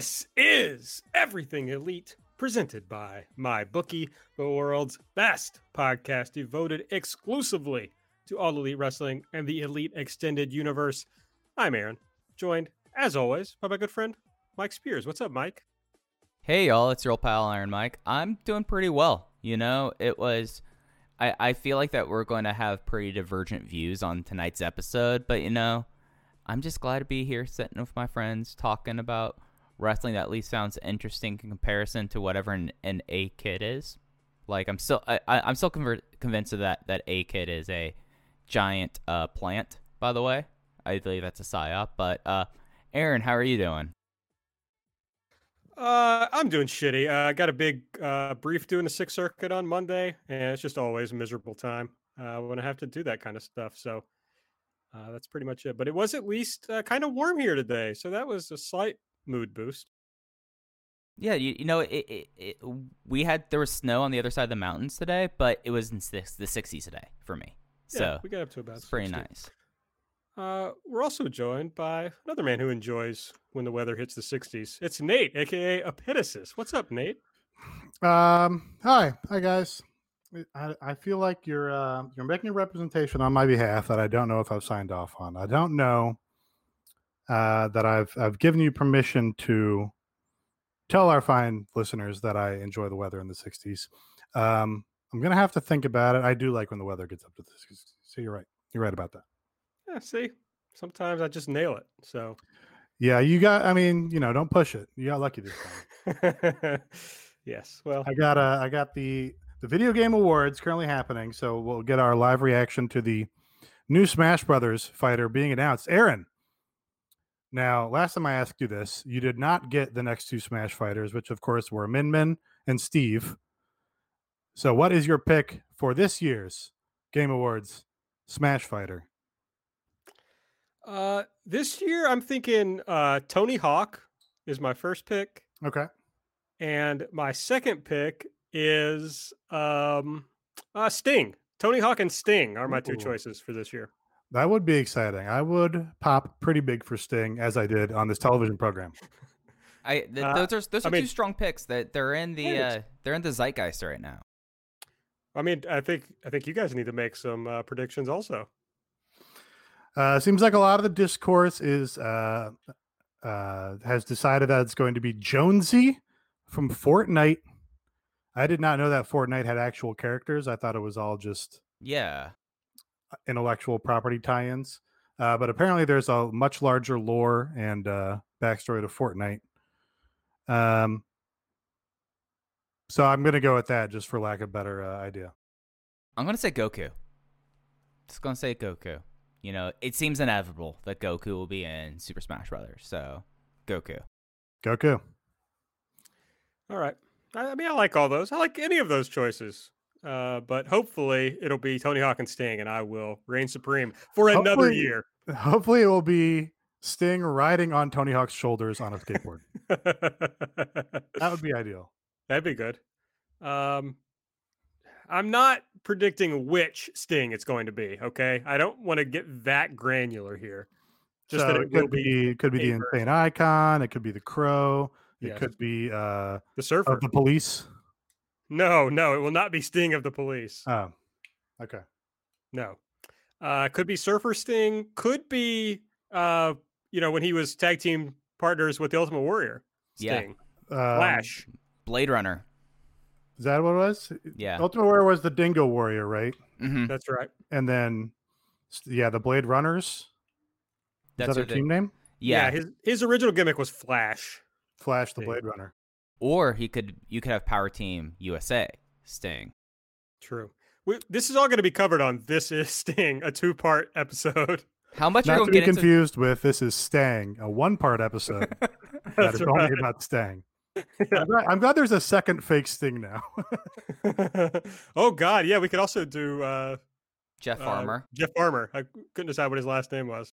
This is Everything Elite, presented by my bookie, the world's best podcast devoted exclusively to all elite wrestling and the elite extended universe. I'm Aaron, joined, as always, by my good friend Mike Spears. What's up, Mike? Hey, y'all, it's your old pal Iron Mike. I'm doing pretty well. You know, it was. I, I feel like that we're going to have pretty divergent views on tonight's episode, but you know, I'm just glad to be here sitting with my friends talking about wrestling that at least sounds interesting in comparison to whatever an, an A kid is. Like I'm still I, I'm still conver- convinced of that that A kid is a giant uh, plant. By the way, I believe that's a psyop. But uh, Aaron, how are you doing? Uh, I'm doing shitty. Uh, I got a big uh, brief doing the Sixth Circuit on Monday, and it's just always a miserable time uh, when I have to do that kind of stuff. So uh, that's pretty much it. But it was at least uh, kind of warm here today, so that was a slight mood boost. Yeah, you, you know, it, it, it, we had there was snow on the other side of the mountains today, but it was in the, the 60s today for me. So yeah, we got up to about it's pretty nice. Uh, we're also joined by another man who enjoys when the weather hits the 60s. It's Nate, aka Epitasis. What's up, Nate? Um, hi, hi guys. I, I feel like you're uh, you're making a representation on my behalf that I don't know if I've signed off on. I don't know uh, that I've I've given you permission to tell our fine listeners that I enjoy the weather in the 60s. Um, I'm gonna have to think about it. I do like when the weather gets up to the 60s. So you're right. You're right about that. Yeah, see, sometimes I just nail it. So Yeah, you got. I mean, you know, don't push it. You got lucky this time. yes, well, I got uh, I got the the video game awards currently happening, so we'll get our live reaction to the new Smash Brothers fighter being announced. Aaron. Now, last time I asked you this, you did not get the next two Smash fighters, which of course were Min Min and Steve. So, what is your pick for this year's Game Awards Smash Fighter? uh, this year I'm thinking uh, Tony Hawk is my first pick, Okay. and my second pick is um, uh, Sting. Tony Hawk and Sting are my two choices for this year. That would be exciting. I would pop pretty big for Sting as I did on this television program. I th- Uh, those are those I are mean- two strong picks. That they're in the uh, they're in the zeitgeist right now. I mean, I think I think you guys need to make some uh, predictions also. Uh, seems like a lot of the discourse is uh, uh, has decided that it's going to be Jonesy from Fortnite. I did not know that Fortnite had actual characters. I thought it was all just Yeah, intellectual property tie-ins. Uh, but apparently, there's a much larger lore and uh, backstory to Fortnite. Um, so I'm going to go with that just for lack of better uh, idea. I'm gonna say Goku. Just gonna say Goku. You know, it seems inevitable that Goku will be in Super Smash Brothers. So, Goku. Goku. All right. I, I mean, I like all those. I like any of those choices. Uh, but hopefully it'll be Tony Hawk and Sting, and I will reign supreme for another Hopefully- year. Hopefully, it will be Sting riding on Tony Hawk's shoulders on a skateboard. that would be ideal. That'd be good. Um, I'm not predicting which Sting it's going to be. Okay, I don't want to get that granular here. Just so that it, it will could be, could be the insane icon. It could be the crow. It Yes. could be uh, the surfer. of the police. No, no, it will not be Sting of the Police. Oh, okay. No. Uh, could be Surfer Sting. Could be uh, you know, when he was tag team partners with the Ultimate Warrior. Yeah. Sting. Um, Flash. Blade Runner. Is that what it was? Yeah. Ultimate Warrior was the Dingo Warrior, right? hmm That's right. And then, yeah, the Blade Runners. Is That's that their what they- team name? Yeah. his his original gimmick was Flash. Flash, the Blade Runner. Or he could you could have Power Team USA Sting. True. We, this is all going to be covered on This Is Sting, a two part episode. How much are Not you to going be get into? confused with this is Stang, a one-part episode that That's is only right. about Stang. I'm, glad, I'm glad there's a second fake Sting now. oh God, yeah, we could also do uh, Jeff uh, Farmer. Jeff Farmer. I couldn't decide what his last name was.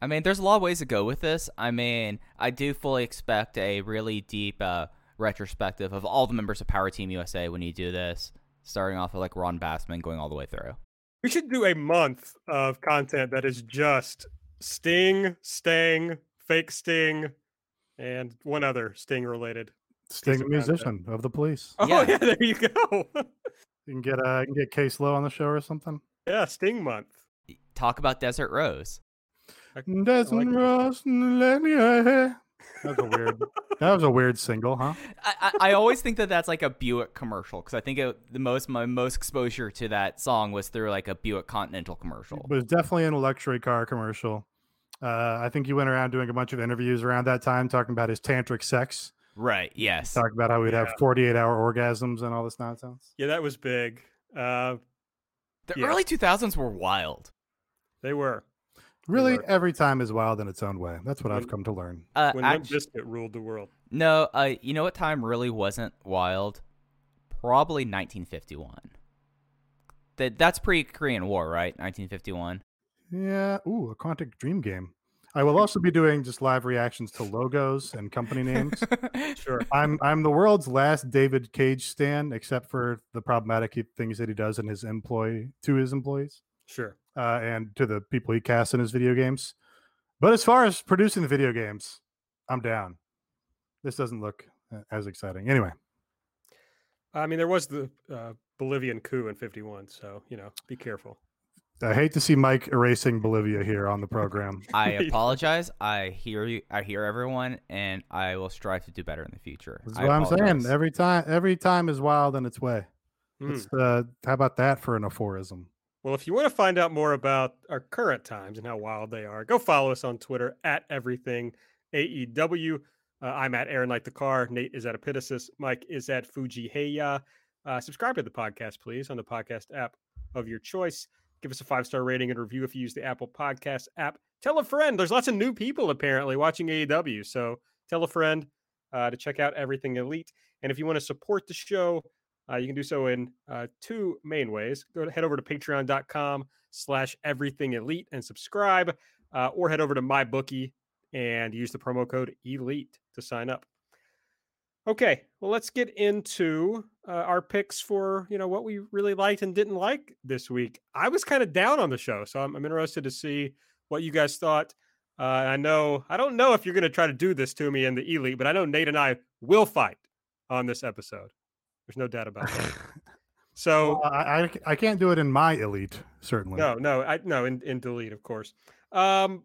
I mean, there's a lot of ways to go with this. I mean, I do fully expect a really deep uh, retrospective of all the members of Power Team USA when you do this, starting off with like Ron Bassman going all the way through. We should do a month of content that is just Sting, Stang, fake Sting, and one other Sting related. Sting, of the content. musician of the police. Oh Yeah. yeah, there you go. You can get uh, you can get Case Low on the show or something. yeah, Sting month. Talk about Desert Rose. Doesn't like rust in the hair. That was a weird. that was a weird single, huh? I, I, I always think that that's like a Buick commercial because I think it, the most my most exposure to that song was through like a Buick Continental commercial. It was definitely in a luxury car commercial. Uh, I think he went around doing a bunch of interviews around that time, talking about his tantric sex, Right? Yes. talking about how we'd have 48 hour orgasms and all this nonsense. Yeah, that was big. Uh, The yeah. early 2000s were wild. they were Really, were. every time is wild in its own way. That's what I've come to learn. Uh, when act- Limp Bizkit ruled the world. no, uh, you know what time really wasn't wild? Probably 1951. That that's pre Korean War, right? 1951. Yeah. Ooh, a Quantic Dream game. I will also be doing just live reactions to logos and company names. Sure. I'm I'm the world's last David Cage stan, except for the problematic things that he does in his employee to his employees Sure. Uh, and to the people he casts in his video games. But as far as producing the video games, I'm down. This doesn't look uh, as exciting. Anyway, I mean, there was the uh, Bolivian coup in '51, so you know, be careful. I hate to see Mike erasing Bolivia here on the program. I apologize. I hear you. I hear everyone, and I will strive to do better in the future. That's I what I'm saying. Every time, every time is wild in its way. It's, uh, how about that for an aphorism? Well, if you want to find out more about our current times and how wild they are, go follow us on Twitter at everything AEW. Uh, I'm at Aaron Like the Car. Nate is at Epitasis. Mike is at Fuji Heya. Uh, subscribe to the podcast, please, on the podcast app of your choice. Give us a five star rating and review if you use the Apple Podcast app. Tell a friend. There's lots of new people apparently watching AEW. So tell a friend uh, to check out Everything Elite. And if you want to support the show, uh, you can do so in uh, two main ways. Go to, head over to patreon.com slash everything elite and subscribe, uh, or head over to my bookie and use the promo code elite to sign up. Okay, well, let's get into uh, our picks for you know what we really liked and didn't like this week. I was kind of down on the show, so I'm, I'm interested to see what you guys thought. Uh, I know I don't know if you're going to try to do this to me in the elite, but I know Nate and I will fight on this episode. There's no doubt about that. So Well, I, I can't do it in my elite, certainly. no, no, I no in, in delete, of course. Um,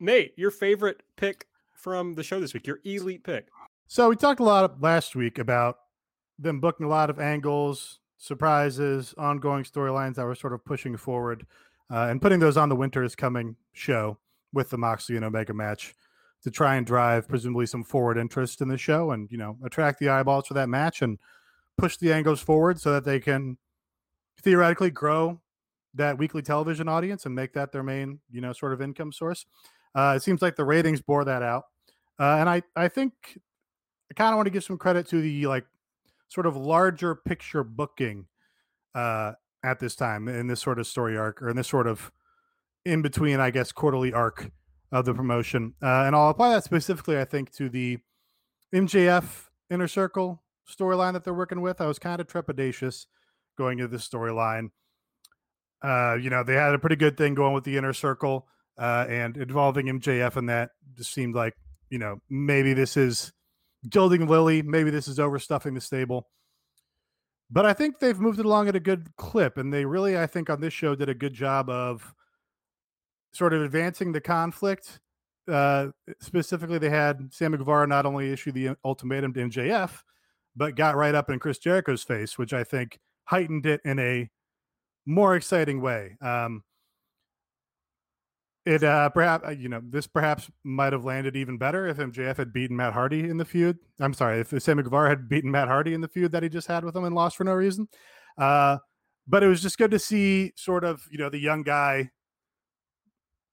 Nate, your favorite pick from the show this week, your elite pick. So we talked a lot last week about them booking a lot of angles, surprises, ongoing storylines that were sort of pushing forward, uh, and putting those on the winter is coming show with the Moxley and Omega match to try and drive presumably some forward interest in the show and you know attract the eyeballs for that match and push the angles forward so that they can theoretically grow that weekly television audience and make that their main you know sort of income source. Uh, it seems like the ratings bore that out, uh, and I I think I kind of want to give some credit to the like sort of larger picture booking uh, at this time in this sort of story arc or in this sort of in between, I guess, quarterly arc of the promotion. Uh, and I'll apply that specifically, I think, to the MJF inner circle storyline that they're working with. I was kind of trepidatious going into this storyline. Uh, you know, they had a pretty good thing going with the inner circle uh, and involving MJF in that just seemed like, you know, maybe this is gilding Lily. Maybe this is overstuffing the stable. But I think they've moved it along at a good clip. And they really, I think, on this show did a good job of sort of advancing the conflict uh, specifically, they had Sammy Guevara not only issue the ultimatum to MJF, but got right up in Chris Jericho's face, which I think heightened it in a more exciting way. Um, it uh, perhaps uh, you know this perhaps might have landed even better if MJF had beaten Matt Hardy in the feud. I'm sorry, if Sammy Guevara had beaten Matt Hardy in the feud that he just had with him and lost for no reason. Uh, but it was just good to see sort of you know the young guy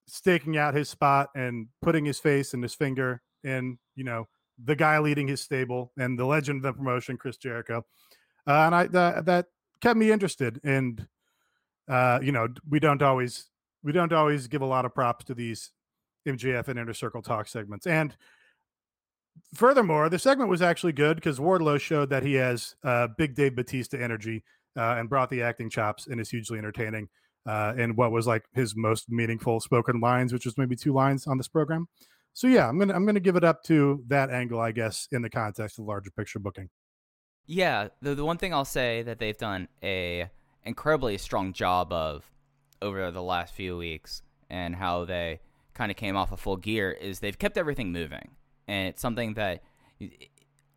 staking out his spot and putting his face and his finger in you know the guy leading his stable and the legend of the promotion, Chris Jericho. Uh, and I that, that kept me interested. And uh, you know, we don't always we don't always give a lot of props to these MJF and Inner Circle talk segments. And furthermore, the segment was actually good because Wardlow showed that he has uh, big Dave Batista energy uh, and brought the acting chops and is hugely entertaining. Uh, in what was like his most meaningful spoken lines, which was maybe two lines on this program. So yeah, I'm gonna I'm gonna give it up to that angle, I guess, in the context of larger picture booking. Yeah, the the one thing I'll say that they've done a incredibly strong job of over the last few weeks and how they kind of came off a of full gear is they've kept everything moving. And it's something that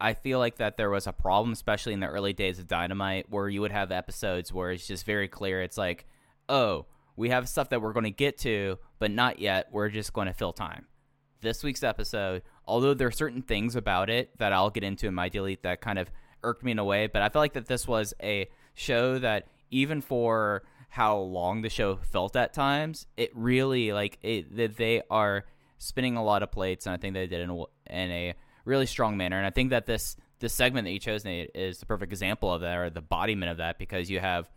I feel like that there was a problem, especially in the early days of Dynamite, where you would have episodes where it's just very clear. It's like, oh, we have stuff that we're going to get to, but not yet. We're just going to fill time. This week's episode, although there are certain things about it that I'll get into in my delete that kind of irked me in a way, but I felt like that this was a show that even for how long the show felt at times, it really like that they are spinning a lot of plates, and I think they did in a, in a really strong manner. And I think that this this segment that you chose, Nate, is the perfect example of that, or the embodiment of that, because you have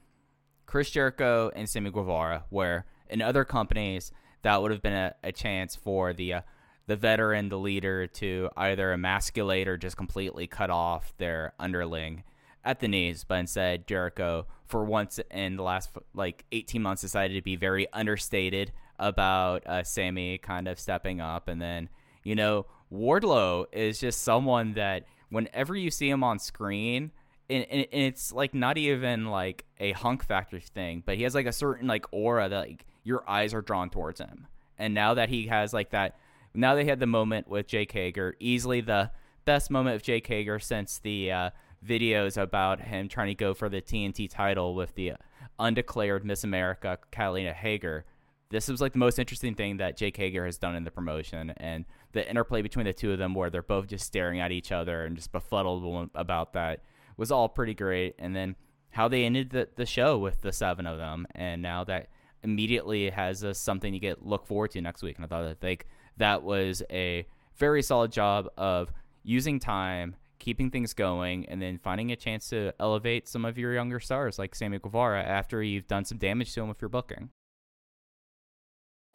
Chris Jericho and Sammy Guevara, where in other companies that would have been a, a chance for the uh, the veteran, the leader, to either emasculate or just completely cut off their underling at the knees, but instead Jericho, for once in the last like 18 months, decided to be very understated about uh, Sammy kind of stepping up, and then you know Wardlow is just someone that whenever you see him on screen. And, and it's like not even like a hunk factor thing, but he has like a certain like aura that like your eyes are drawn towards him. And now that he has like that, now they had the moment with Jake Hager, easily the best moment of Jake Hager since the uh, videos about him trying to go for the TNT title with the undeclared Miss America, Catalina Hager. This was like the most interesting thing that Jake Hager has done in the promotion, and the interplay between the two of them, where they're both just staring at each other and just befuddled about that, was all pretty great. And then how they ended the, the show with the seven of them, and now that immediately has us something to get look forward to next week. And I thought like that was a very solid job of using time keeping things going, and then finding a chance to elevate some of your younger stars like Sammy Guevara after you've done some damage to him with your booking.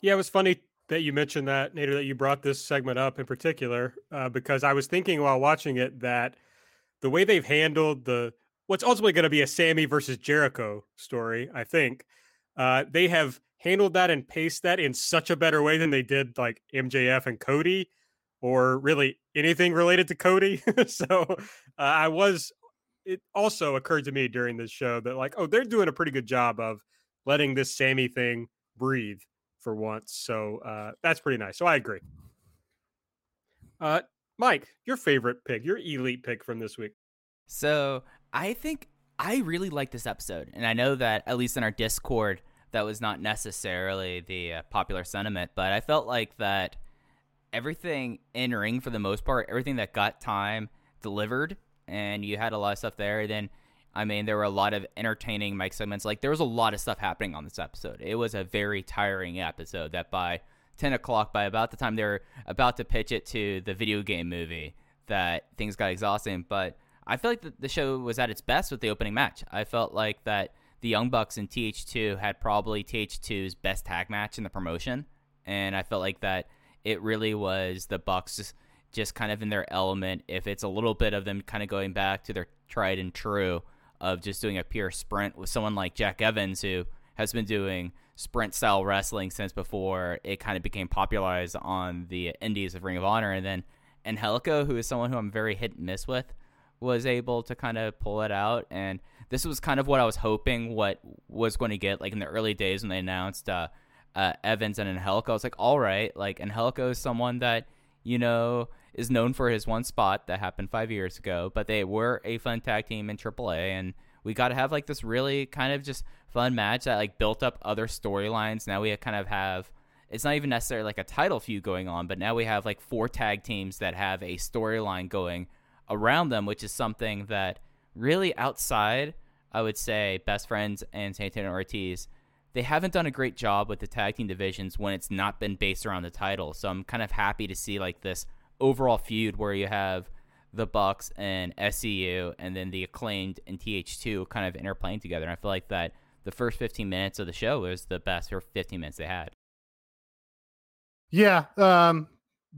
Yeah, it was funny that you mentioned that, Nader, that you brought this segment up in particular, uh, because I was thinking while watching it that the way they've handled the what's ultimately going to be a Sammy versus Jericho story, I think, uh, they have handled that and paced that in such a better way than they did like MJF and Cody or really anything related to Cody. so uh, I was, it also occurred to me during this show that, like, oh, they're doing a pretty good job of letting this Sammy thing breathe for once. So uh, that's pretty nice. So I agree. Uh, Mike, your favorite pick, your elite pick from this week. So I think I really like this episode. And I know that, at least in our Discord, that was not necessarily the uh, popular sentiment, but I felt like that everything in ring for the most part, everything that got time delivered, and you had a lot of stuff there. Then, I mean, there were a lot of entertaining mic segments. Like there was a lot of stuff happening on this episode. It was a very tiring episode. That by ten o'clock, by about the time they were about to pitch it to the video game movie, that things got exhausting. But I feel like the, the show was at its best with the opening match. I felt like that the Young Bucks and TH2 had probably TH2's best tag match in the promotion, and I felt like that it really was the Bucks just kind of in their element. If it's a little bit of them kind of going back to their tried and true of just doing a pure sprint with someone like Jack Evans who has been doing sprint style wrestling since before it kind of became popularized on the indies of Ring of Honor and then Angelico who is someone who I'm very hit and miss with was able to kind of pull it out and this was kind of what I was hoping what was going to get like in the early days when they announced uh, uh, Evans and Angelico. I was like, all right, like Angelico is someone that you know is known for his one spot that happened five years ago, but they were a fun tag team in AAA, and we got to have like this really kind of just fun match that like built up other storylines. Now we kind of have it's not even necessarily like a title feud going on, but now we have like four tag teams that have a storyline going around them, which is something that really outside, I would say, Best Friends and Santana Ortiz, they haven't done a great job with the tag team divisions when it's not been based around the title. So I'm kind of happy to see like this overall feud where you have the Bucks and SCU and then the acclaimed and TH2 kind of interplaying together. And I feel like that the first 15 minutes of the show was the best or 15 minutes they had. Yeah, um,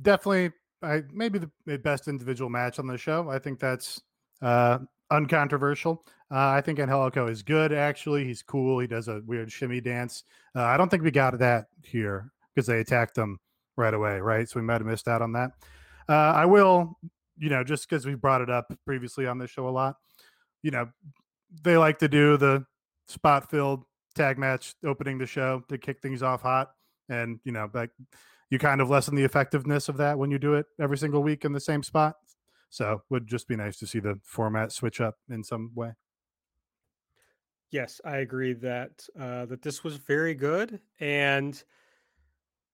definitely. I maybe the best individual match on the show. I think that's uh, uncontroversial. Uh, I think Angelico is good. Actually, he's cool. He does a weird shimmy dance. Uh, I don't think we got that here because they attacked him right away, right? So we might have missed out on that. Uh, I will, you know, just because we brought it up previously on this show a lot. You know, they like to do the spot filled tag match opening the show to kick things off hot, and you know, like you kind of lessen the effectiveness of that when you do it every single week in the same spot. So would just be nice to see the format switch up in some way. Yes, I agree that uh, that this was very good, and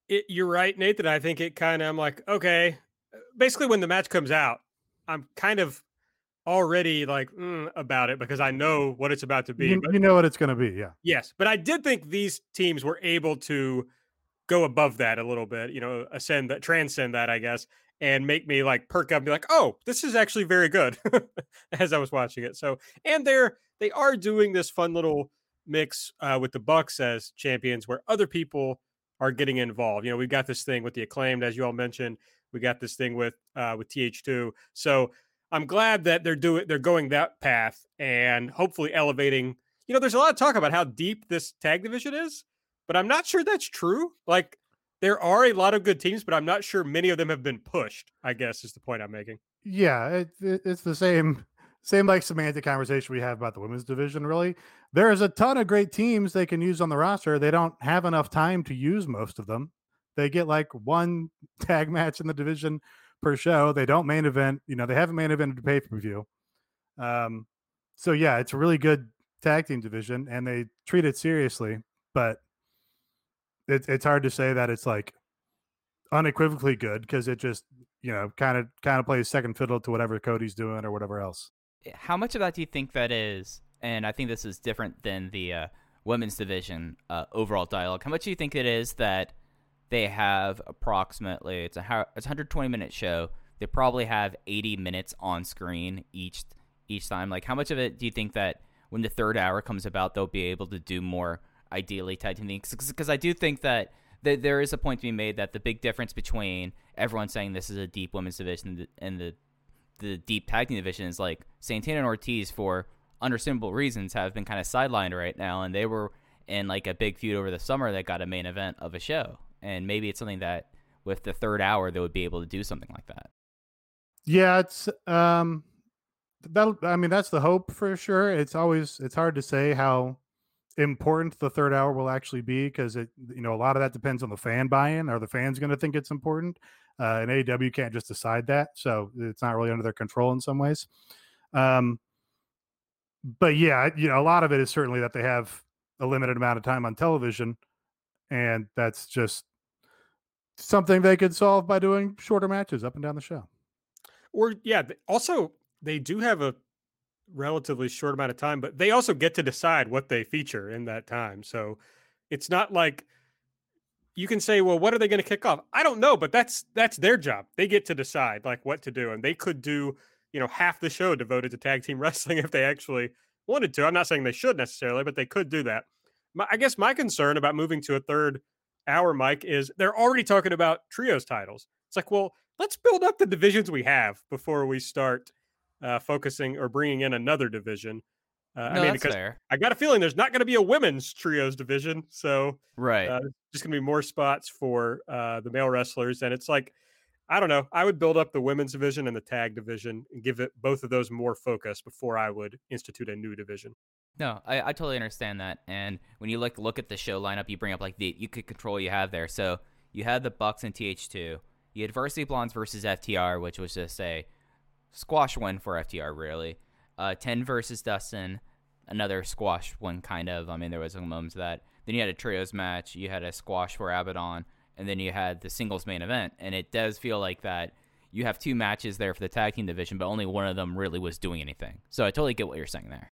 it, you're right, Nathan. I think it kind of I'm like okay, uh, basically when the match comes out, I'm kind of already like mm, about it because I know what it's about to be. You, but, you know what it's going to be, yeah. Yes, but I did think these teams were able to go above that a little bit, you know, ascend that, transcend that, I guess, and make me like perk up and be like, oh, this is actually very good as I was watching it. So, and they're they are doing this fun little mix uh, with the Bucks as champions, where other people are getting involved. You know, we've got this thing with the acclaimed, as you all mentioned. We got this thing with uh, with TH2. So I'm glad that they're doing they're going that path and hopefully elevating. You know, there's a lot of talk about how deep this tag division is but I'm not sure that's true. Like there are a lot of good teams, but I'm not sure many of them have been pushed. I guess is the point I'm making. Yeah, it, it, it's the same same like semantic conversation we have about the women's division. Really, there is a ton of great teams they can use on the roster. They don't have enough time to use most of them. They get like one tag match in the division per show. They don't main event. You know, they haven't main evented a pay per view. Um, so yeah, it's a really good tag team division, and they treat it seriously. But it, it's hard to say that it's like unequivocally good because it just you know kind of kind of plays second fiddle to whatever Cody's doing or whatever else. Eh, how much of that do you think that is? And I think this is different than the uh, women's division uh, overall dialogue. How much do you think it is that they have approximately it's a it's a 120 minute show. They probably have 80 minutes on screen each each time. Like how much of it do you think that when the third hour comes about they'll be able to do more ideally tied to because I do think that th- there is a point to be made that the big difference between everyone saying this is a deep women's division and the the deep tag team division is like Santana and Ortiz for understandable reasons have been kind of sidelined right now, and they were in like a big feud over the summer that got a main event of a show, and maybe it's something that with the third hour they would be able to do something like that. Yeah, it's um that I mean that's the hope for sure. It's always it's hard to say how important the third hour will actually be because it you know a lot of that depends on the fan buy-in. Are the fans going to think it's important? Uh, and aw can't just decide that so it's not really under their control in some ways. Um but yeah you know a lot of it is certainly that they have a limited amount of time on television and that's just something they could solve by doing shorter matches up and down the show. Or yeah also they do have a relatively short amount of time, but they also get to decide what they feature in that time. So it's not like you can say, well, what are they going to kick off? I don't know, but that's that's their job. They get to decide like what to do, and they could do you know half the show devoted to tag team wrestling if they actually wanted to. I'm not saying they should necessarily, but they could do that. My, I guess my concern about moving to a third hour, Mike, is they're already talking about trios titles. It's like, well, let's build up the divisions we have before we start uh, focusing or bringing in another division. Uh, no, I mean, because fair. I got a feeling there's not going to be a women's trios division, so right, uh, just going to be more spots for uh, the male wrestlers, and it's like I don't know. I would build up the women's division and the tag division and give it both of those more focus before I would institute a new division. No, I, I totally understand that. And when you like look at the show lineup, you bring up like the you could control you have there. So you had the Bucks and TH2. You had Varsity Blondes versus FTR, which was just a squash win for FTR, really. Uh, Ten versus Dustin, another squash one, kind of. I mean, there was moments of that. Then you had a trios match. You had a squash for Abaddon, and then you had the singles main event. And it does feel like that you have two matches there for the tag team division, but only one of them really was doing anything. So I totally get what you're saying there.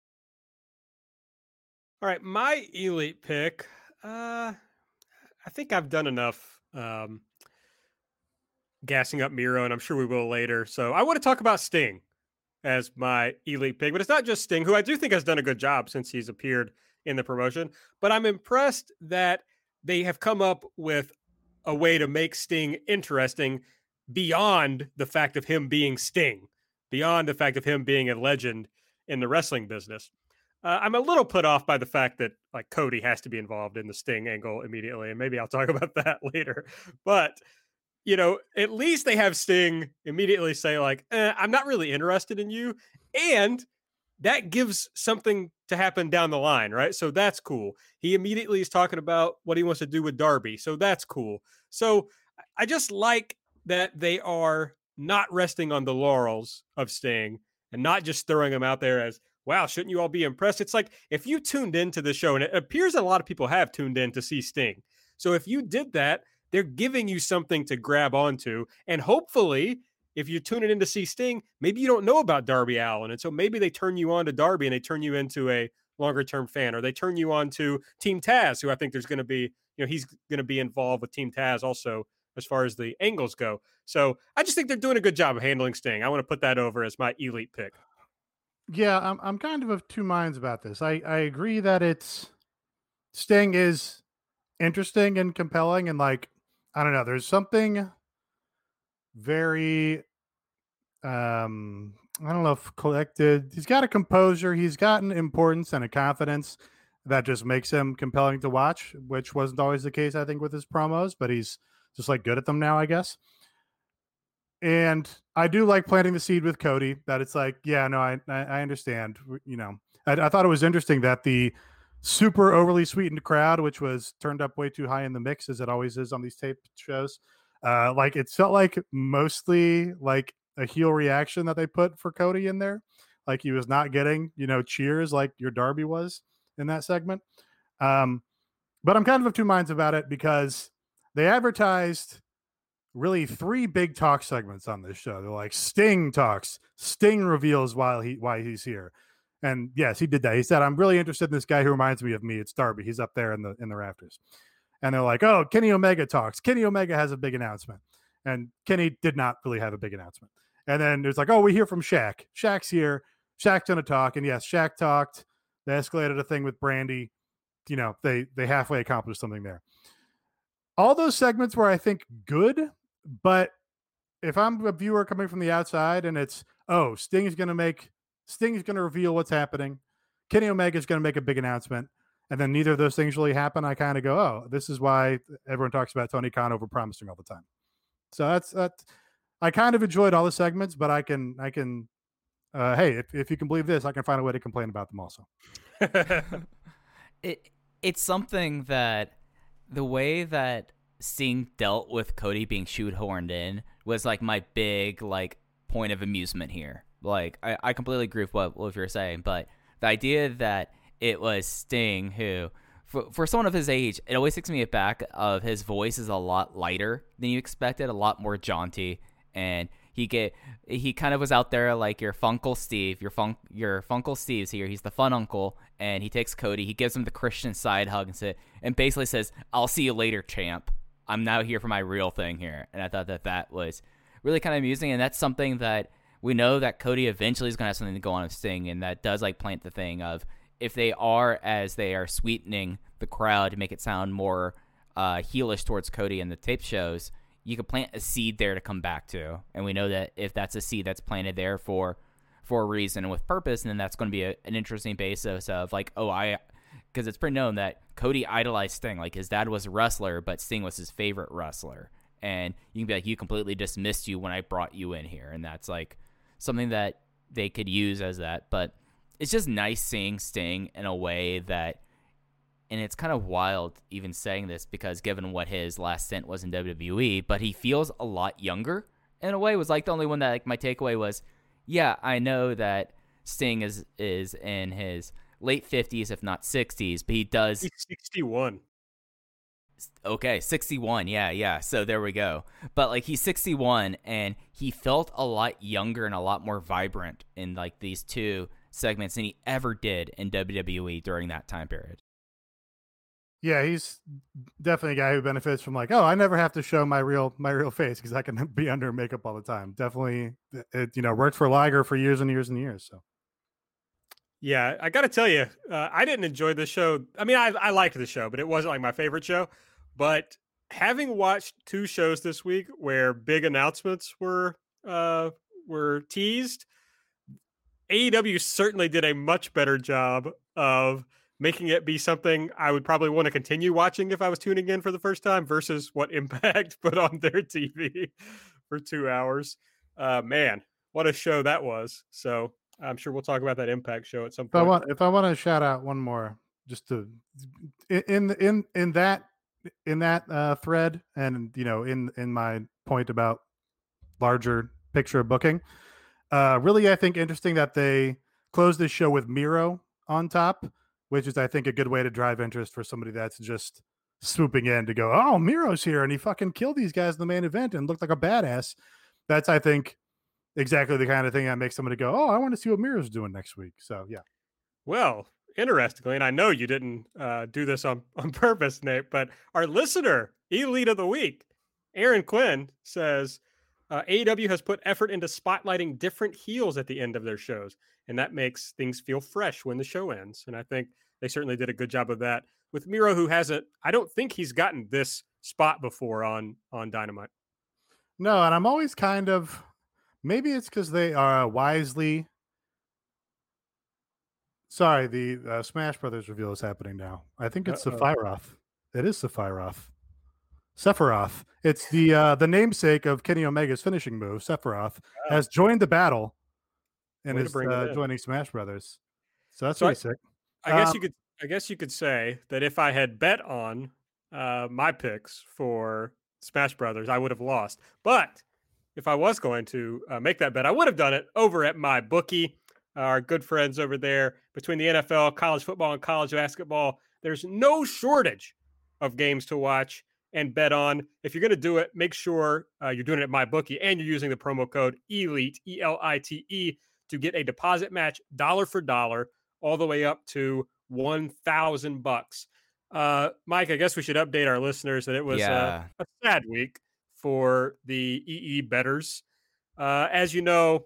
All right, my elite pick. Uh, I think I've done enough um, gassing up Miro, and I'm sure we will later. So I want to talk about Sting as my elite pick, but it's not just Sting, who I do think has done a good job since he's appeared in the promotion. But I'm impressed that they have come up with a way to make Sting interesting beyond the fact of him being Sting, beyond the fact of him being a legend in the wrestling business. Uh, I'm a little put off by the fact that like Cody has to be involved in the Sting angle immediately, and maybe I'll talk about that later. But you know, at least they have Sting immediately say like, eh, "I'm not really interested in you," and that gives something to happen down the line, right? So that's cool. He immediately is talking about what he wants to do with Darby, so that's cool. So I just like that they are not resting on the laurels of Sting and not just throwing him out there as wow, shouldn't you all be impressed? It's like if you tuned into the show, and it appears a lot of people have tuned in to see Sting. So if you did that, they're giving you something to grab onto. And hopefully, if you're tuning in to see Sting, maybe you don't know about Darby Allin. And so maybe they turn you on to Darby and they turn you into a longer term fan, or they turn you on to Team Taz, who I think there's going to be, you know, he's going to be involved with Team Taz also as far as the angles go. So I just think they're doing a good job of handling Sting. I want to put that over as my elite pick. Yeah, I'm I'm kind of of two minds about this. I I agree that it's Sting is interesting and compelling and like I don't know, there's something very um I don't know if collected. He's got a composure, he's got an importance and a confidence that just makes him compelling to watch, which wasn't always the case I think with his promos, but he's just like good at them now, I guess and I do like planting the seed with Cody. That it's like, yeah, no, I I understand. You know, I, I thought it was interesting that the super overly sweetened crowd, which was turned up way too high in the mix, as it always is on these tape shows, uh, like it felt like mostly like a heel reaction that they put for Cody in there. Like he was not getting, you know, cheers like your Darby was in that segment. Um, but I'm kind of of two minds about it because they advertised really three big talk segments on this show. They're like Sting talks, Sting reveals while he why he's here. And yes, he did that. He said, "I'm really interested in this guy who reminds me of me. It's Darby. He's up there in the in the rafters." And they're like, "Oh, Kenny Omega talks. Kenny Omega has a big announcement." And Kenny did not really have a big announcement. And then there's like, "Oh, we hear from Shaq. Shaq's here. Shaq's gonna talk." And yes, Shaq talked. They escalated a thing with Brandi. You know, they they halfway accomplished something there. All those segments were, I think, good but if I'm a viewer coming from the outside and it's oh Sting is to make Sting is going to reveal what's happening, Kenny Omega is going to make a big announcement, and then neither of those things really happen, I kind of go oh this is why everyone talks about Tony Khan over promising all the time. So that's that. I kind of enjoyed all the segments, but I can I can uh, hey if if you can believe this, I can find a way to complain about them also. it it's something that the way that Sting dealt with Cody being shoehorned in was like my big like point of amusement here. Like I, I completely agree with what, what you're saying, but the idea that it was Sting who for, for someone of his age, it always takes me back of his voice is a lot lighter than you expected, a lot more jaunty, and he get he kind of was out there like your Funkle Steve, your funk your Funkle Steve's here. He's the fun uncle, and he takes Cody, he gives him the Christian side hug and say, and basically says, "I'll see you later, champ." I'm now here for my real thing here. And I thought that that was really kind of amusing. And that's something that we know that Cody eventually is going to have something to go on with Sting. And that does like plant the thing of if they are, as they are sweetening the crowd to make it sound more uh, heelish towards Cody in the tape shows, you can plant a seed there to come back to. And we know that if that's a seed that's planted there for for a reason and with purpose, and then that's going to be a, an interesting basis of like, oh, I because it's pretty known that Cody idolized Sting. Like his dad was a wrestler, but Sting was his favorite wrestler. And you can be like, you completely dismissed you when I brought you in here, and that's like something that they could use as that. But it's just nice seeing Sting in a way that, and it's kind of wild even saying this because given what his last stint was in WWE, but he feels a lot younger in a way. Was like the only one that like my takeaway was, yeah, I know that Sting is is in his late fifties, if not sixties, but he does. He's 61. Okay, 61. Yeah, yeah. So there we go. But like he's 61 and he felt a lot younger and a lot more vibrant in like these two segments than he ever did in WWE during that time period. Yeah, he's definitely a guy who benefits from like, oh, I never have to show my real my real face because I can be under makeup all the time. Definitely, it you know worked for Liger for years and years and years. So Yeah, I got to tell you, uh, I didn't enjoy the show. I mean, I, I liked the show, but it wasn't like my favorite show. But having watched two shows this week where big announcements were uh, were teased, AEW certainly did a much better job of making it be something I would probably want to continue watching if I was tuning in for the first time versus what Impact put on their TV for two hours. Uh, man, what a show that was. So I'm sure we'll talk about that Impact show at some if I point. want if I want to shout out one more, just to in in, in that in that uh, thread, and you know, in in my point about larger picture of booking, uh, really, I think interesting that they closed this show with Miro on top, which is, I think, a good way to drive interest for somebody that's just swooping in to go, oh, Miro's here and he fucking killed these guys in the main event and looked like a badass. That's, I think, exactly the kind of thing that makes somebody go, oh, I want to see what Miro's doing next week. So, yeah. Well, interestingly, and I know you didn't uh, do this on, on purpose, Nate, but our listener, Elite of the Week, Aaron Quinn says uh, AEW has put effort into spotlighting different heels at the end of their shows, and that makes things feel fresh when the show ends. And I think they certainly did a good job of that with Miro, who hasn't. I don't think he's gotten this spot before on on Dynamite. No, and I'm always kind of maybe it's because they are wisely. Sorry, the uh, Smash Brothers reveal is happening now. I think it's Uh-oh. Sephiroth. It is Sephiroth. Sephiroth. It's the uh, the namesake of Kenny Omega's finishing move. Sephiroth Ah. has joined the battle and Way is uh, joining Smash Brothers. So that's So I- pretty sick. I guess Um, you could. I guess you could say that if I had bet on uh, my picks for Smash Brothers, I would have lost. But if I was going to uh, make that bet, I would have done it over at my bookie. Our good friends over there between the NFL, college football, and college basketball. There's no shortage of games to watch and bet on. If you're going to do it, make sure uh, you're doing it at my bookie and you're using the promo code ELITE E L I T E to get a deposit match dollar for dollar all the way up to 1000 bucks. Uh Mike, I guess we should update our listeners that it was Yeah. uh, a sad week for the EE betters. Uh as you know,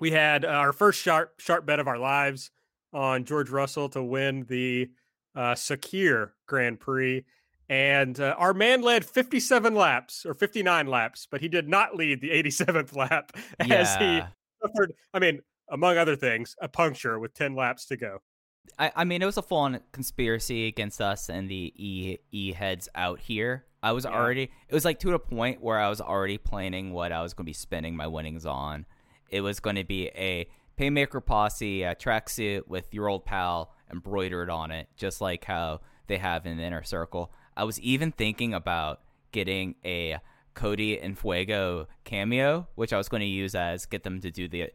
we had our first sharp sharp bet of our lives on George Russell to win the uh Sakhir Grand Prix and uh, our man led 57 laps or 59 laps, but he did not lead the 87th lap as he suffered, I mean, among other things, a puncture with 10 laps to go. I, I mean, it was a full-on conspiracy against us and the E E heads out here. I was Yeah. already. It was like to a point where I was already planning what I was going to be spending my winnings on. It was going to be a Paymaker Posse uh, tracksuit with your old pal embroidered on it, just like how they have in the Inner Circle. I was even thinking about getting a Cody and Fuego cameo, which I was going to use as get them to do the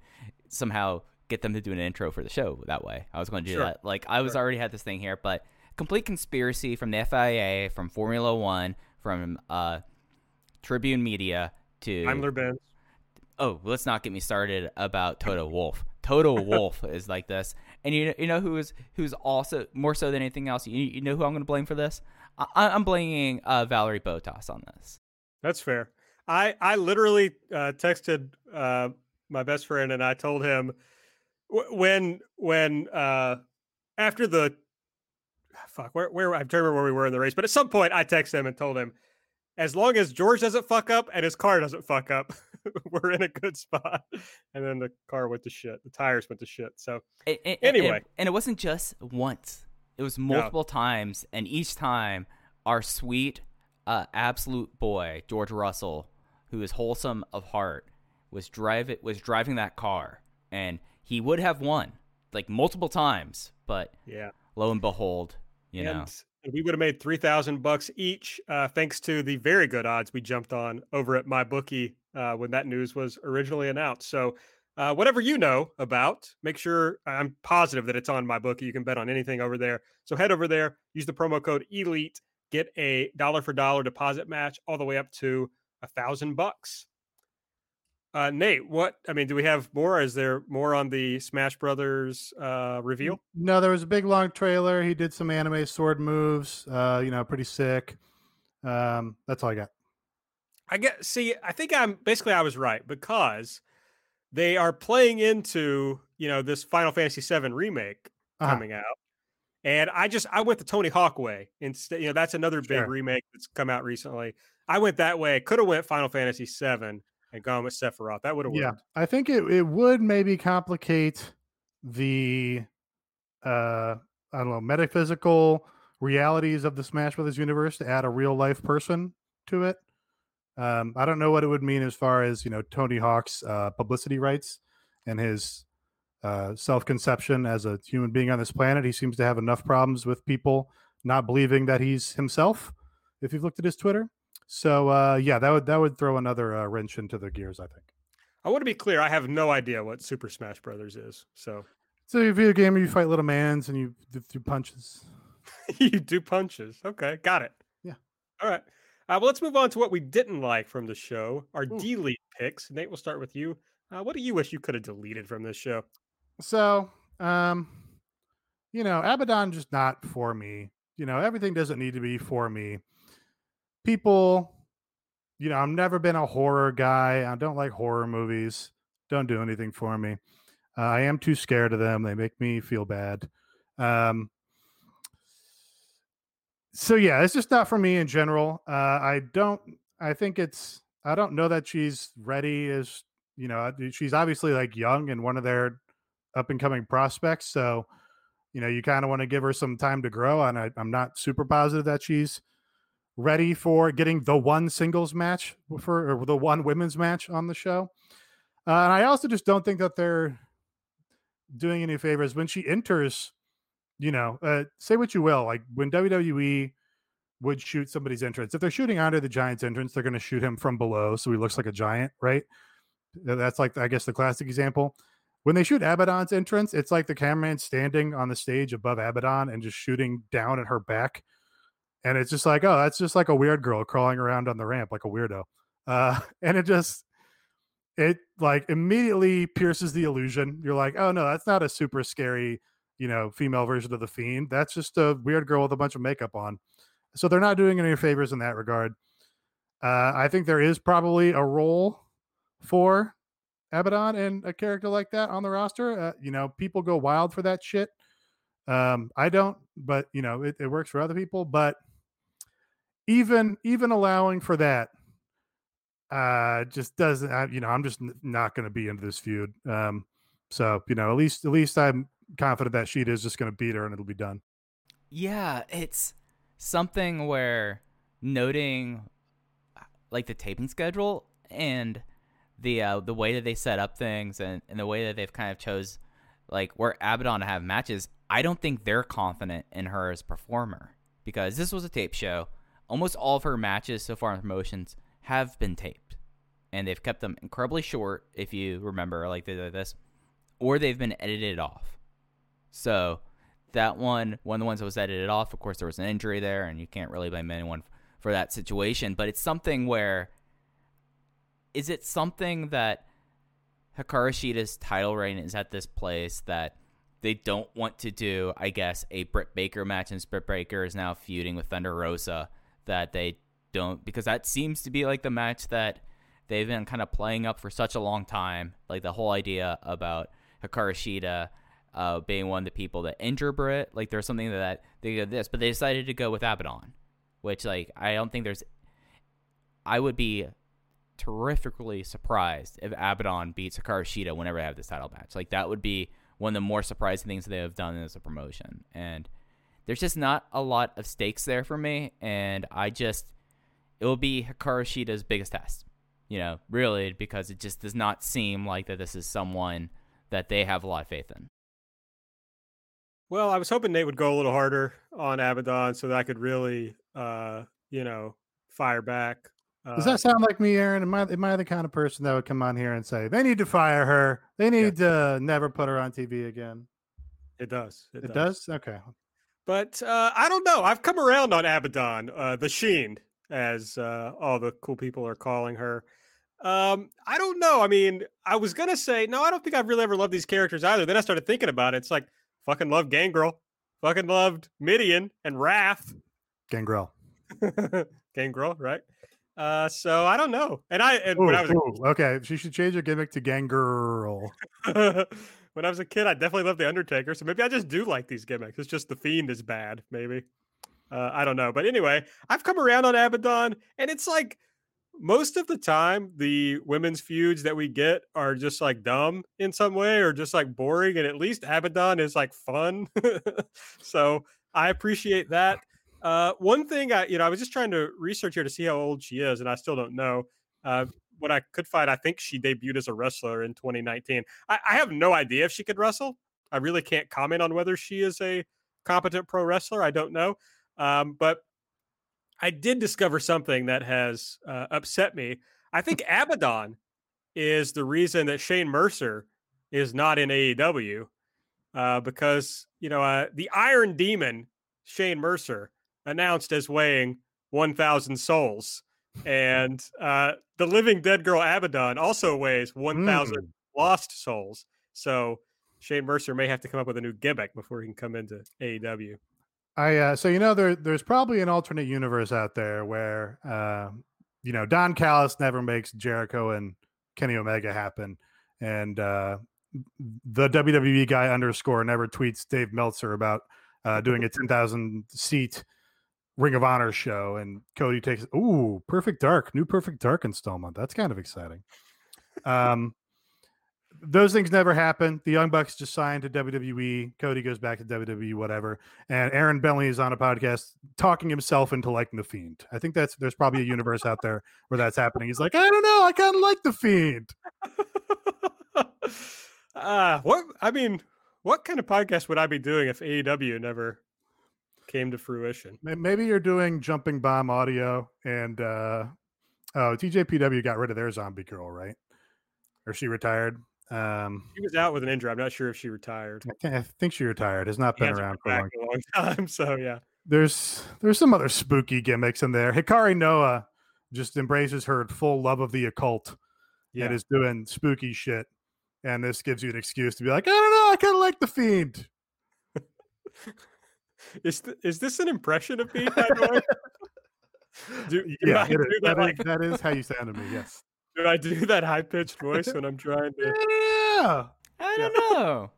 somehow get them to do an intro for the show that way. I was going to do Sure. that. Like I was already had this thing here, but complete conspiracy from the FIA, from Formula One, from uh, Tribune Media to Daimler Benz. Oh, let's not get me started about Toto Wolff. Toto Wolff is like this, and you you know who is who's also more so than anything else. You, you know who I'm going to blame for this? I, I'm blaming uh, Valtteri Bottas on this. That's fair. I I literally uh, texted uh, my best friend and I told him w- when when uh, after the fuck where where I remember where we were in the race, but at some point I texted him and told him as long as George doesn't fuck up and his car doesn't fuck up, we're in a good spot. And then the car went to shit. The tires went to shit. So A- a- a- Anyway. and, and it wasn't just once; it was multiple times, and each time our sweet, uh, absolute boy George Russell, who is wholesome of heart, was drive it was driving that car, and he would have won like multiple times, but Yeah. lo and behold, you and know. we would have made three thousand bucks each, uh, thanks to the very good odds we jumped on over at my bookie uh, when that news was originally announced. So, uh, whatever you know about, make sure I'm positive that it's on my book. You can bet on anything over there. So head over there, use the promo code Elite, get a dollar for dollar deposit match all the way up to a thousand bucks. Uh, Nate, what I mean, do we have more? Is there more on the Smash Brothers uh, reveal? No, there was a big long trailer. He did some anime sword moves. Uh, you know, pretty sick. Um, that's all I got. I get see, I think I'm basically I was right because they are playing into, you know, this Final Fantasy VII remake Uh-huh. coming out. And I just I went the Tony Hawk way instead. You know, that's another big remake that's come out recently. I went that way. Could have went Final Fantasy VII and gone with Sephiroth. That would have worked. Yeah. I think it, it would maybe complicate the uh I don't know metaphysical realities of the Smash Brothers universe to add a real life person to it. Um, I don't know what it would mean as far as you know Tony Hawk's uh, publicity rights and his uh, self conception as a human being on this planet. He seems to have enough problems with people not believing that he's himself. If you've looked at his Twitter, so uh, yeah, that would that would throw another uh, wrench into the gears. I think. I want to be clear, I have no idea what Super Smash Brothers is. So So a video game you fight little mans and you do punches. you do punches. Okay, got it. Yeah. All right. Uh, well, let's move on to what we didn't like from the show. Our Ooh. delete picks. Nate, we'll start with you. Uh, what do you wish you could have deleted from this show? So, um, you know, Abaddon just not for me. You know, everything doesn't need to be for me. People, you know, I've never been a horror guy. I don't like horror movies. Don't do anything for me. Uh, I am too scared of them. They make me feel bad. Um, so yeah, it's just not for me in general. Uh, I don't. I think it's. I don't know that she's ready. As you know, she's obviously like young and one of their up and coming prospects. So, you know, you kind of want to give her some time to grow. And I, I'm not super positive that she's ready for getting the one singles match for or the one women's match on the show. Uh, and I also just don't think that they're doing any favors when she enters. You know, uh, say what you will, like when WWE would shoot somebody's entrance, if they're shooting onto the Giants' entrance, they're going to shoot him from below, so he looks like a giant, right? That's like I guess the classic example. When they shoot Abaddon's entrance, it's like the cameraman standing on the stage above Abaddon and just shooting down at her back. And it's just like, oh, that's just like a weird girl crawling around on the ramp like a weirdo. Uh, and it just, it like immediately pierces the illusion. You're like, oh no, that's not a super scary, you know, female version of the fiend. That's just a weird girl with a bunch of makeup on. So they're not doing any favors in that regard. Uh, I think there is probably a role for Abaddon and a character like that on the roster. Uh, you know, people go wild for that shit. Um, I don't, but you know, it, it works for other people. But even even allowing for that, uh, just doesn't. I, you know, I'm just not going to be into this feud. Um, so you know, at least at least I'm confident that Shida is just going to beat her and it'll be done. Yeah, it's something where noting like the taping schedule and the uh, the way that they set up things and, and the way that they've kind of chose like where Abaddon to have matches, I don't think they're confident in her as a performer because this was a tape show. Almost all of her matches so far in promotions have been taped, and they've kept them incredibly short. If you remember, like they did this, or they've been edited off. So that one, one of the ones that was edited off, of course, there was an injury there, and you can't really blame anyone for that situation. But it's something where is it something that Hikaru Shida's title reign is at this place that they don't want to do, I guess, a Britt Baker match, and Britt Baker is now feuding with Thunder Rosa. That they don't, because that seems to be like the match that they've been kind of playing up for such a long time. Like the whole idea about Hikaru Shida uh, being one of the people that injure Britt. Like there's something that they did this, but they decided to go with Abaddon, which like I don't think there's. I would be terrifically surprised if Abaddon beats Hikaru Shida whenever they have this title match. Like that would be one of the more surprising things they have done as a promotion. And there's just not a lot of stakes there for me. And I just it will be Hikaru Shida's biggest test. You know, really, because it just does not seem like that this is someone that they have a lot of faith in. Well, I was hoping Nate would go a little harder on Abaddon so that I could really, uh, you know, fire back. Uh, Does that sound like me, Aaron? Am I, am I the kind of person that would come on here and say they need to fire her? They need to never put her on TV again. it does. It does. Okay. But uh, I don't know. I've come around on Abaddon, uh, the Sheen, as uh, all the cool people are calling her. Um, I don't know. I mean, I was gonna say no. I don't think I've really ever loved these characters either. Then I started thinking about it. It's like fucking love Gangrel, fucking loved Mideon and Wrath. Gangrel. Gangrel, right? Uh, so I don't know. And I and Ooh, when I was ooh, okay, she should change her gimmick to Gangrel. when I was a kid, I definitely loved the Undertaker. So maybe I just do like these gimmicks. It's just the Fiend is bad. Maybe. Uh, I don't know. But anyway, I've come around on Abaddon, and it's like most of the time the women's feuds that we get are just like dumb in some way or just like boring. And at least Abaddon is like fun. so I appreciate that. Uh, one thing I, you know, I was just trying to research here to see how old she is, and I still don't know. Uh, what I could find, I think she debuted as a wrestler in 2019. I, I have no idea if she could wrestle. I really can't comment on whether she is a competent pro wrestler. I don't know. Um, but I did discover something that has uh, upset me. I think Abaddon is the reason that Shane Mercer is not in AEW uh, because, you know, uh, the Iron Demon, Shane Mercer, announced as weighing 1,000 souls. And uh, the Living Dead Girl Abaddon also weighs 1,000 Mm. lost souls. So Shane Mercer may have to come up with a new gimmick before he can come into AEW. I uh, so you know there there's probably an alternate universe out there where uh, you know Don Callis never makes Jericho and Kenny Omega happen, and uh, the WWE guy underscore never tweets Dave Meltzer about uh, doing a ten thousand seat Ring of Honor show, and Cody takes ooh Perfect Dark new Perfect Dark installment. That's kind of exciting. Um, those things never happen. The Young Bucks just signed to WWE. Cody goes back to WWE, whatever. And Aaron Bentley is on a podcast talking himself into liking the Fiend. I think that's there's probably a universe out there where that's happening. He's like, I don't know, I kind of like the Fiend. uh, what I mean, what kind of podcast would I be doing if AEW never came to fruition? Maybe you're doing Jumping Bomb Audio, and uh, oh, TJPW got rid of their Zombie Girl, right? Or she retired. Um, She was out with an injury. I'm not sure if she retired. I, can't- I think she retired. Has not She been around for a long. a long time. So yeah. There's there's some other spooky gimmicks in there. Hikari Noa just embraces her full love of the occult Yeah. and is doing spooky shit. And this gives you an excuse to be like, I don't know, I kind of like the fiend. Is th- is this an impression of me? By the way? Do, Yeah, I do is. that, That, is, like, that is how you sound to me. Yes. Do I do that high pitched voice when I'm trying to? Yeah. I don't know.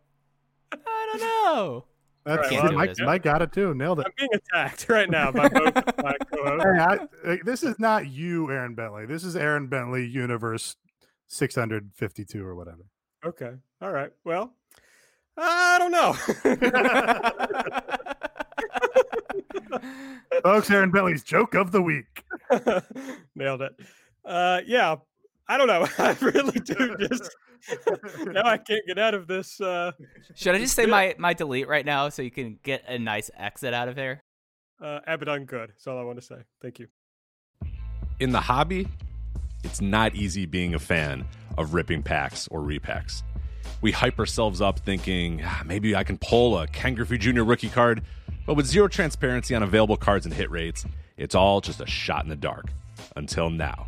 I don't know. That's Alright, Can't well, do Mike, it. Mike got it too. Nailed it. I'm being attacked right now by both my co-hosts. Hey, I, this is not you, Aaron Bentley. This is Aaron Bentley, Universe 652 or whatever. Okay. All right. Well, I don't know. Folks, Aaron Bentley's joke of the week. Nailed it. Uh, yeah. I don't know. I really do just now. I can't get out of this. Uh, Should I just say my, my delete right now so you can get a nice exit out of here? uh, Abaddon good. That's all I want to say. Thank you. in the hobby, it's not easy being a fan of ripping packs or repacks. We hype ourselves up thinking "Ah, maybe I can pull a Ken Griffey Jr. rookie card, but with zero transparency on available cards and hit rates, it's all just a shot in the dark. Until now.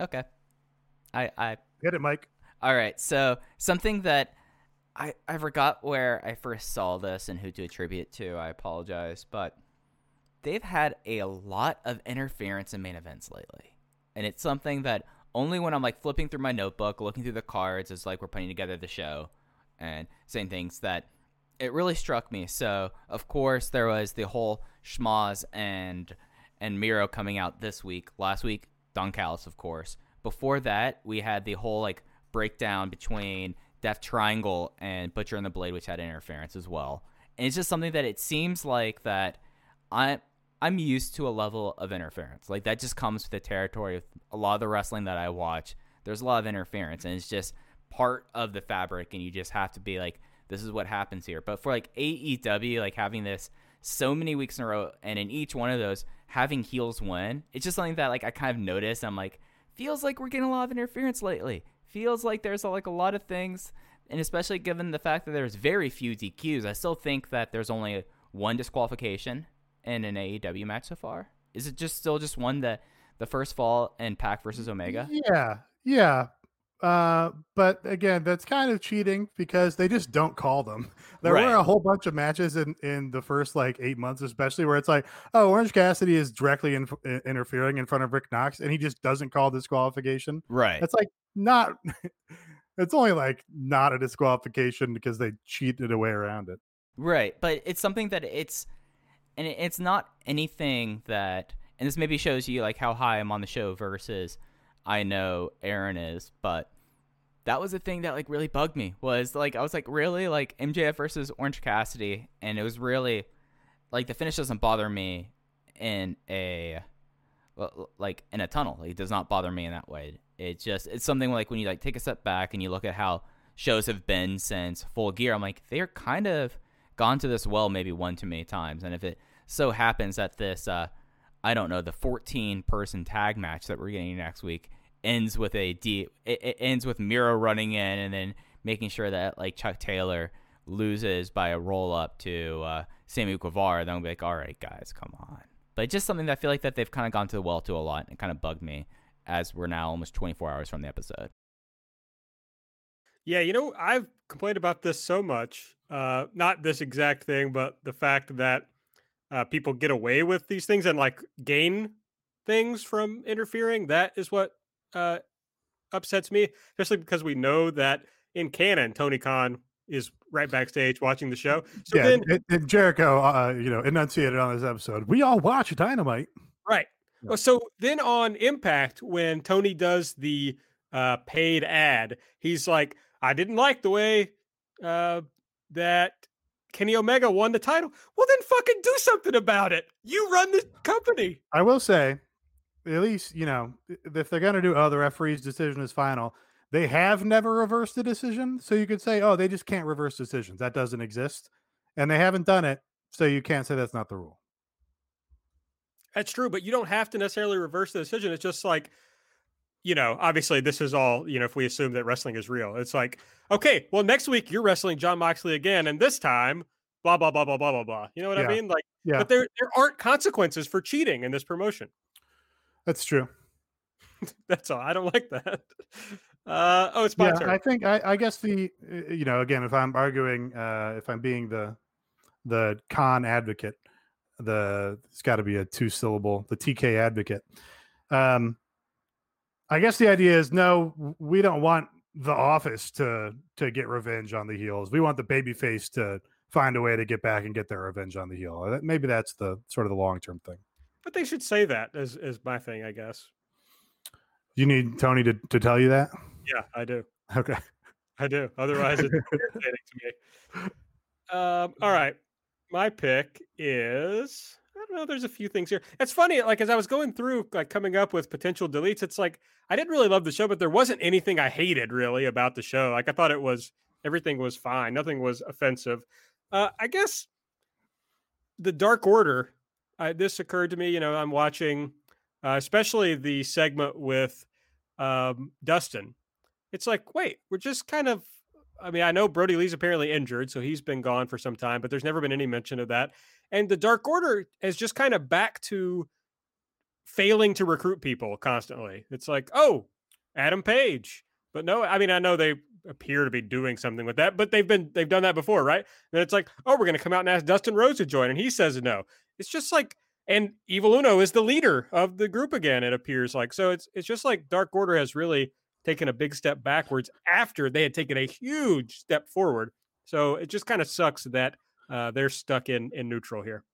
Okay. I I Get it, Mike. All right. So something that I I forgot where I first saw this and who to attribute to. I apologize, but they've had a lot of interference in main events lately, and it's something that only when I'm like flipping through my notebook, looking through the cards as like we're putting together the show, and saying things that it really struck me. So of course there was the whole schmoz and and Miro coming out this week. Last week Don Callis, of course. Before that, we had the whole like breakdown between Death Triangle and Butcher and the Blade, which had interference as well. And it's just something that it seems like that I I'm used to a level of interference. Like that just comes with the territory of a lot of the wrestling that I watch. There's a lot of interference, and it's just part of the fabric, and you just have to be like, this is what happens here. But for like AEW, like having this so many weeks in a row, and in each one of those, having heels win, it's just something that like I kind of noticed. I'm like, feels like we're getting a lot of interference lately. Feels like there's like a lot of things, and especially given the fact that there's very few DQs, I still think that there's only one disqualification in an AEW match so far. Is it just still just one that the first fall in Pac versus Omega? Yeah, yeah. Uh, but again, that's kind of cheating because they just don't call them. There Right. were a whole bunch of matches in in the first like eight months, especially where it's like, oh, Orange Cassidy is directly in, in- interfering in front of Rick Knox, and he just doesn't call disqualification. Right. It's like not. it's only like not a disqualification because they cheated a way around it. Right, but it's something that it's, and it's not anything that, and this maybe shows you like how high I'm on the show versus I know Aaron is, but that was the thing that like really bugged me was like I was like really like MJF versus Orange Cassidy, and it was really like the finish doesn't bother me in a like in a tunnel. Like, it does not bother me in that way. It's just it's something like when you like take a step back and you look at how shows have been since Full Gear. I'm like they're kind of gone to this well maybe one too many times, and if it so happens that this uh, I don't know the 14 person tag match that we're getting next week ends with a D. It, it ends with Miro running in and then making sure that like Chuck Taylor loses by a roll up to uh, Sammy Guevara. Then be like, all right, guys, come on. But just something that I feel like that they've kind of gone to the well to a lot and kind of bugged me as we're now almost 24 hours from the episode. Yeah, you know, I've complained about this so much. Uh, not this exact thing, but the fact that uh, people get away with these things and like gain things from interfering. That is what uh, upsets me, especially because we know that in canon, Tony Khan is right backstage watching the show. So yeah, then, Jericho, uh, you know, enunciated on this episode. We all watch Dynamite. right. Yeah. Oh, So then on Impact, when Tony does the uh, paid ad, he's like, I didn't like the way uh, that Kenny Omega won the title. Well, then fucking do something about it. You run the company. I will say, at least you know, if they're gonna do, oh, the referee's decision is final. They have never reversed a decision, so you could say, oh, they just can't reverse decisions. That doesn't exist, and they haven't done it, so you can't say that's not the rule. That's true, but you don't have to necessarily reverse the decision. It's just like, you know, obviously this is all, you know, if we assume that wrestling is real, it's like, okay, well, next week you're wrestling Jon Moxley again, and this time, blah, blah, blah, blah, blah, blah, blah. You know what I mean? Like, Yeah, but there there aren't consequences for cheating in this promotion. That's true. That's all. I don't like that. Uh, oh, it's my yeah, turn. I think I, I guess the uh, you know again if I'm arguing uh, if I'm being the the con advocate, the it's got to be a two syllable the TK advocate. Um, I guess the idea is no, we don't want the office to to get revenge on the heels. We want the babyface to find a way to get back and get their revenge on the heel. Maybe that's the sort of the long term thing. But they should say that as as my thing, I guess. You need Tony to, to tell you that. Yeah, I do. Okay. I do. Otherwise, it's irritating to me. Um, all right. My pick is I don't know. There's a few things here. It's funny, like as I was going through, like coming up with potential deletes, it's like I didn't really love the show, but there wasn't anything I hated really about the show. Like I thought it was everything was fine. Nothing was offensive. Uh, I guess the Dark Order. I, this occurred to me. You know, I'm watching, uh, especially the segment with um, Dustin it's like, wait, we're just kind of. I mean, I know Brodie Lee's apparently injured, so he's been gone for some time, but there's never been any mention of that. And the Dark Order is just kind of back to failing to recruit people constantly. It's like, oh, Adam Page. But no, I mean, I know they appear to be doing something with that, but they've been they've done that before, right? And it's like, oh, we're gonna come out and ask Dustin Rhodes to join, and he says no. It's just like and Evil Uno is the leader of the group again, it appears like. So it's it's just like Dark Order has really taken a big step backwards after they had taken a huge step forward. So it just kind of sucks that uh, they're stuck in in neutral here.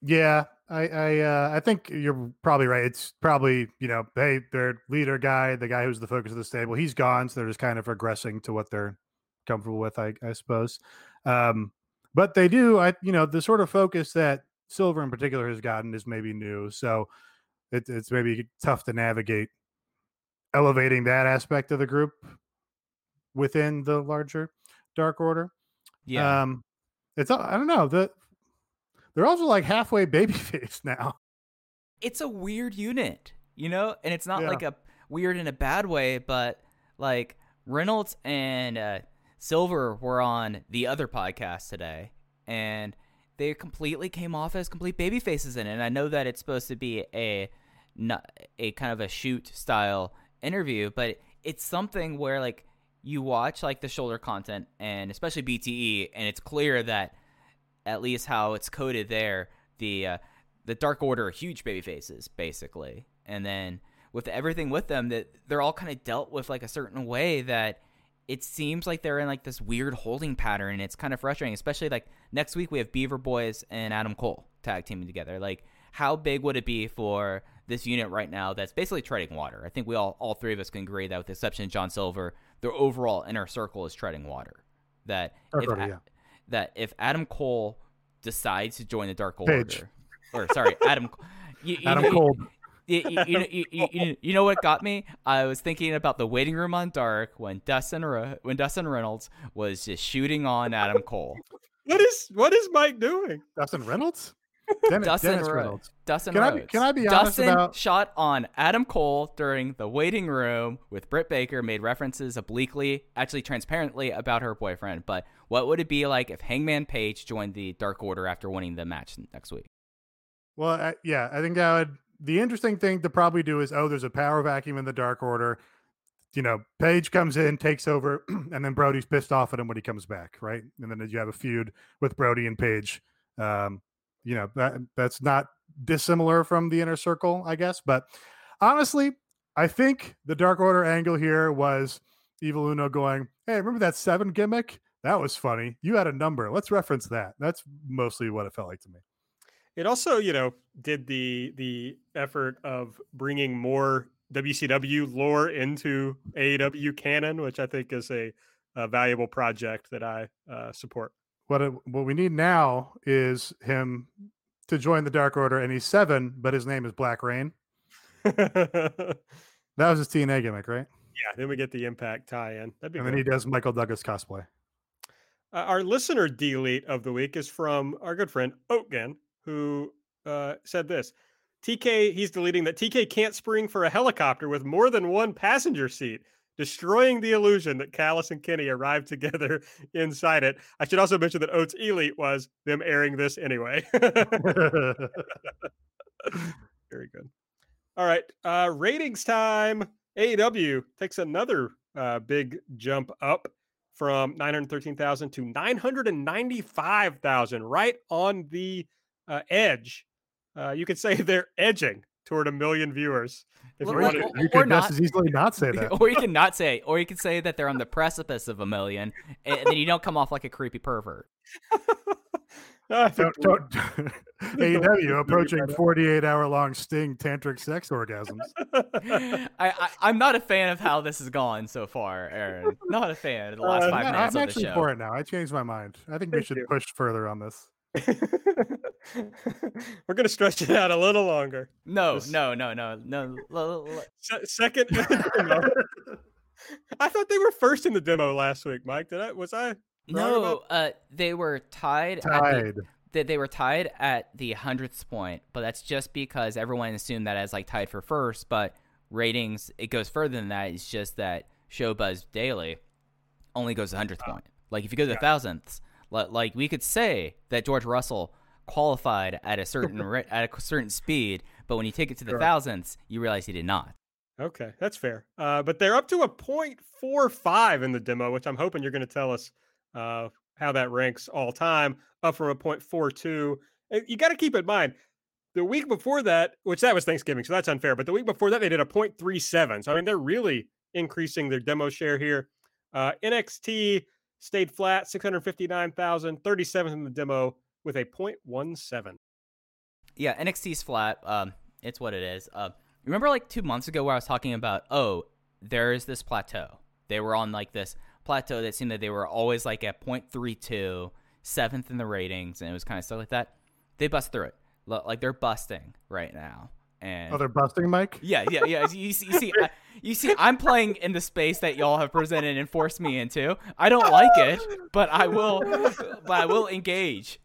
Yeah, I I uh, I think you're probably right. It's probably you know, hey, their leader guy, the guy who's the focus of the stable, he's gone, so they're just kind of regressing to what they're comfortable with, I, I suppose. Um, but they do, I you know, the sort of focus that Silver in particular has gotten is maybe new, so it, it's maybe tough to navigate elevating that aspect of the group within the larger Dark Order. Yeah. Um, it's I don't know the they're also like halfway babyface now. it's a weird unit, you know, and it's not Yeah. like a weird in a bad way, but like Reynolds and uh, Silver were on the other podcast today, and they completely came off as complete baby faces in it. And I know that it's supposed to be a a kind of a shoot style interview, but it's something where like you watch like the shoulder content and especially BTE, and it's clear that at least how it's coded there, the uh, the Dark Order are huge baby faces, basically. And then with everything with them, that they're all kind of dealt with like a certain way that it seems like they're in like this weird holding pattern, and it's kind of frustrating. Especially like next week we have Beaver Boys and Adam Cole tag teaming together. Like, how big would it be for this unit right now that's basically treading water? I think we all all three of us can agree that, with the exception of John Silver, their overall inner circle is treading water. That if yeah. that if Adam Cole decides to join the Dark Page. Order, or sorry, Adam, you, you, Adam Cole. You, you, you, know- you, you, you, you know what got me? I was thinking about the waiting room on Dark when Dustin Re- when Dustin Reynolds was just shooting on Adam Cole. What is what is Mike doing? Dustin Reynolds? Dennis, Dustin Dennis Ro- Reynolds. Dustin Can I be- can I be honest Dustin about- shot on Adam Cole during the waiting room with Britt Baker, made references obliquely, actually transparently about her boyfriend. But what would it be like if Hangman Page joined the Dark Order after winning the match next week? Well, I, yeah, I think that would. The interesting thing to probably do is, oh, there's a power vacuum in the Dark Order. You know, Page comes in, takes over, and then Brody's pissed off at him when he comes back, right? And then you have a feud with Brody and Page. Um, you know, that that's not dissimilar from the inner circle, I guess. But honestly, I think the Dark Order angle here was Evil Uno going, "Hey, remember that seven gimmick? That was funny. You had a number. Let's reference that." That's mostly what it felt like to me. It also, you know, did the the effort of bringing more WCW lore into AEW canon, which I think is a, a valuable project that I uh, support. What it, what we need now is him to join the Dark Order, and he's seven, but his name is Black Reign. That was his TNA gimmick, right? Yeah. Then we get the Impact tie-in. That'd be And then he does Michael Douglas cosplay. Uh, our listener delete of the week is from our good friend Oatgan, who uh, said this. TK, he's deleting that TK can't spring for a helicopter with more than one passenger seat, destroying the illusion that Callis and Kenny arrived together inside it. I should also mention that Oates Elite was them airing this anyway. Very good. All right. Uh, ratings time. AEW takes another uh, big jump up from 913,000 to 995,000, right on the uh, edge. Uh, you could say they're edging toward a million viewers. If you Well, wanted- well, you could not. just as easily not say that. or you can not say, or you can say that they're on the precipice of a million, and then you don't come off like a creepy pervert. I think Don't, don't, AEW approaching 48 hour long sting tantric sex orgasms. I, I I'm not a fan of how this has gone so far, Aaron. Not a fan of the last Uh, five I'm, minutes I'm of the actually show. for it now. I changed my mind. I think we should you. push further on this. We're going to stretch it out a little longer. No, This- no, no, no, no. l- l- l- Se- second. in the demo. I thought they were first in the demo last week, Mike. Did I? Was I? No, about- uh, they were tied. At the, Tied. they, they were tied at the hundredth point, but that's just because everyone assumed that as like tied for first. But ratings, it goes further than that. It's just that Showbuzz Daily only goes the hundredth point. Like if you go to the thousandths, li- like we could say that George Russell qualified at a certain at a certain speed, but when you take it to the Sure. thousandths, you realize he did not. Okay, that's fair. Uh, but they're up to a 0.45 in the demo, which I'm hoping you're going to tell us uh, how that ranks all time, up from a 0.42. Uh, You got to keep in mind, the week before that, which that was Thanksgiving, so that's unfair, but the week before that, they did a 0.37. So, I mean, they're really increasing their demo share here. Uh, NXT stayed flat, 659,000, 37th in the demo with a 0.17. Yeah, NXT's flat. Um, it's what it is. Uh, remember like two months ago where I was talking about, oh, there is this plateau. They were on like this plateau that seemed that they were always like at 0.32, seventh in the ratings, and it was kind of stuff like that. They bust through it. Like they're busting right now. And Oh, they're busting, Mike? yeah, yeah, yeah. You see, you see, I, you see, I'm playing in the space that y'all have presented and forced me into. I don't like it, but I will, but I will engage.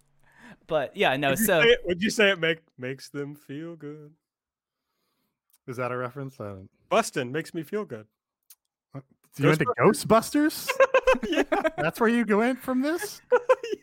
But yeah, no. Would So it, would you say it make, makes them feel good? Is that a reference? I don't- Bustin' makes me feel good. Do you into Ghostbusters? yeah. That's where you go in from this?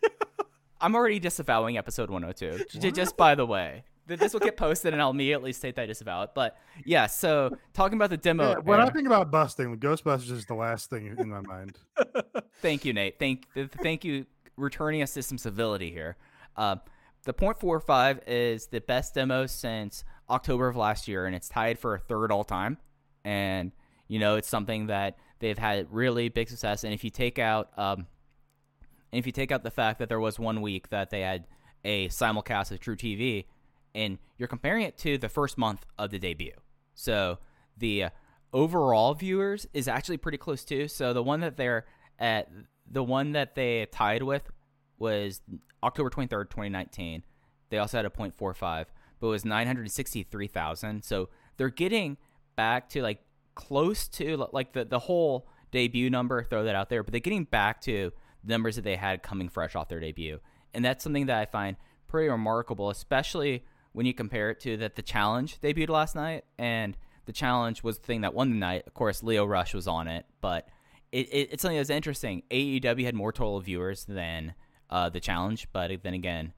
I'm already disavowing episode 102. J- j- Just by the way, Th- this will get posted, and I'll immediately state that I disavow it. But yeah, so talking about the demo. Yeah, when I think about busting, Ghostbusters is the last thing in my mind. Thank you, Nate. Thank th- thank you, returning us to some civility here. Uh, the .45 is the best demo since October of last year, and it's tied for a third all time. And you know, it's something that they've had really big success. And if you take out, um, if you take out the fact that there was one week that they had a simulcast of truTV, and you're comparing it to the first month of the debut, so the uh, overall viewers is actually pretty close too. So the one that they're at, the one that they tied with was October 23rd, 2019. They also had a 0.45, but it was 963,000. So they're getting back to like close to like the, the whole debut number, throw that out there, but they're getting back to the numbers that they had coming fresh off their debut. And that's something that I find pretty remarkable, especially when you compare it to that the challenge debuted last night and the challenge was the thing that won the night. Of course, Lio Rush was on it, but it, it, it's something that's interesting. AEW had more total viewers than uh, the challenge, but then again,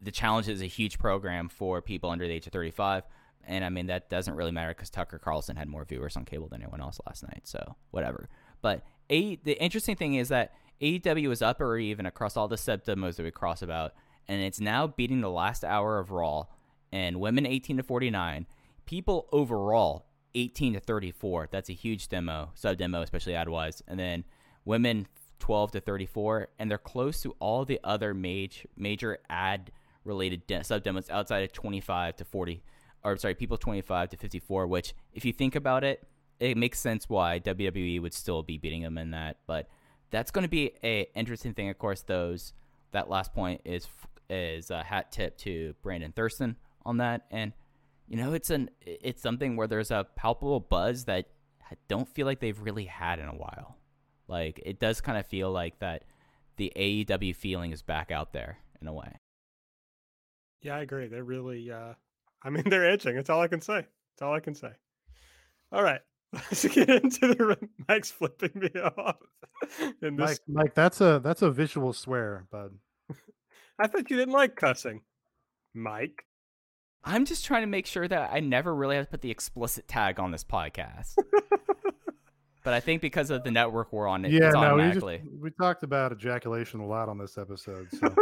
the challenge is a huge program for people under the age of 35. And I mean, that doesn't really matter because Tucker Carlson had more viewers on cable than anyone else last night. So, whatever. But a, the interesting thing is that AEW is up or even across all the sub demos that we cross about. And it's now beating the last hour of Raw and women 18 to 49. People overall 18 to 34. That's a huge demo, sub demo, especially ad wise. And then women 12 to 34, and they're close to all the other major major ad related de- sub demos outside of 25 to 40, or sorry, people 25 to 54. Which, if you think about it, it makes sense why WWE would still be beating them in that. But that's going to be a interesting thing. Of course, those that last point is is a hat tip to Brandon Thurston on that, and you know it's an it's something where there's a palpable buzz that I don't feel like they've really had in a while. Like it does kind of feel like that the AEW feeling is back out there in a way. Yeah, I agree. They're really uh I mean they're itching. That's all I can say. That's all I can say. All right. Let's get into the Mike's flipping me off. And this... Mike, Mike, that's a that's a visual swear, bud. I thought you didn't like cussing, Mike. I'm just trying to make sure that I never really have to put the explicit tag on this podcast. but I think because of the network we're on, it, yeah, no, automatically. We, just, we talked about ejaculation a lot on this episode. So.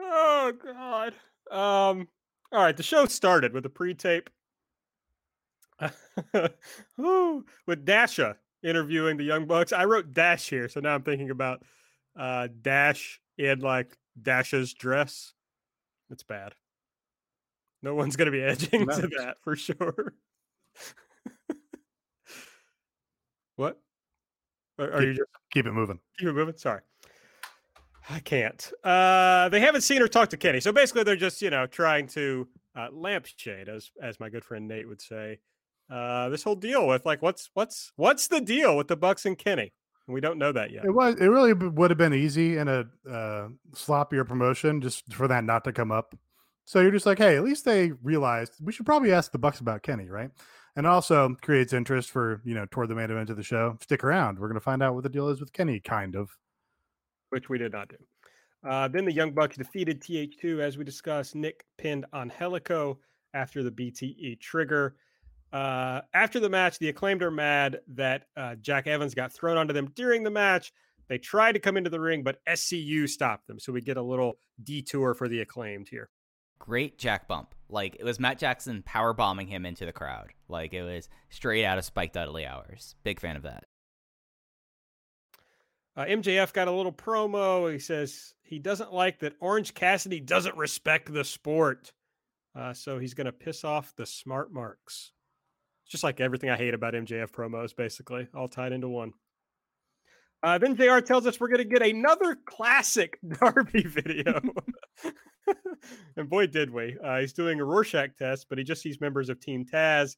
oh God. Um. All right, the show started with a pre-tape. with Dasha interviewing the Young Bucks. I wrote Dash here, so now I'm thinking about uh, Dash in like Dasha's dress. It's bad. No one's going to be edging to that for sure. what? Are, are keep, you just keep it moving? Keep it moving. Sorry. I can't. Uh, they haven't seen her talk to Kenny, so basically they're just you know trying to uh, lampshade, as as my good friend Nate would say, uh, this whole deal with like what's what's what's the deal with the Bucks and Kenny? We don't know that yet. It was. It really would have been easy in a uh, sloppier promotion just for that not to come up. So you're just like, hey, at least they realized we should probably ask the Bucks about Kenny, right? And also creates interest for you know toward the main event of the show. Stick around. We're going to find out what the deal is with Kenny, kind of. Which we did not do. Uh, then the Young Bucks defeated TH2 as we discussed. Nick pinned Angélico after the BTE trigger. Uh, after the match, the acclaimed are mad that uh, Jack Evans got thrown onto them during the match. They tried to come into the ring, but SCU stopped them. So we get a little detour for the acclaimed here. Great Jack bump. Like it was Matt Jackson power bombing him into the crowd. Like it was straight out of Spike Dudley hours. Big fan of that. Uh, MJF got a little promo. He says he doesn't like that Orange Cassidy doesn't respect the sport. Uh, so he's going to piss off the smart marks. It's just like everything I hate about MJF promos, basically, all tied into one. Uh, then JR tells us we're going to get another classic Darby video. and boy, did we. Uh, he's doing a Rorschach test, but he just sees members of Team Taz.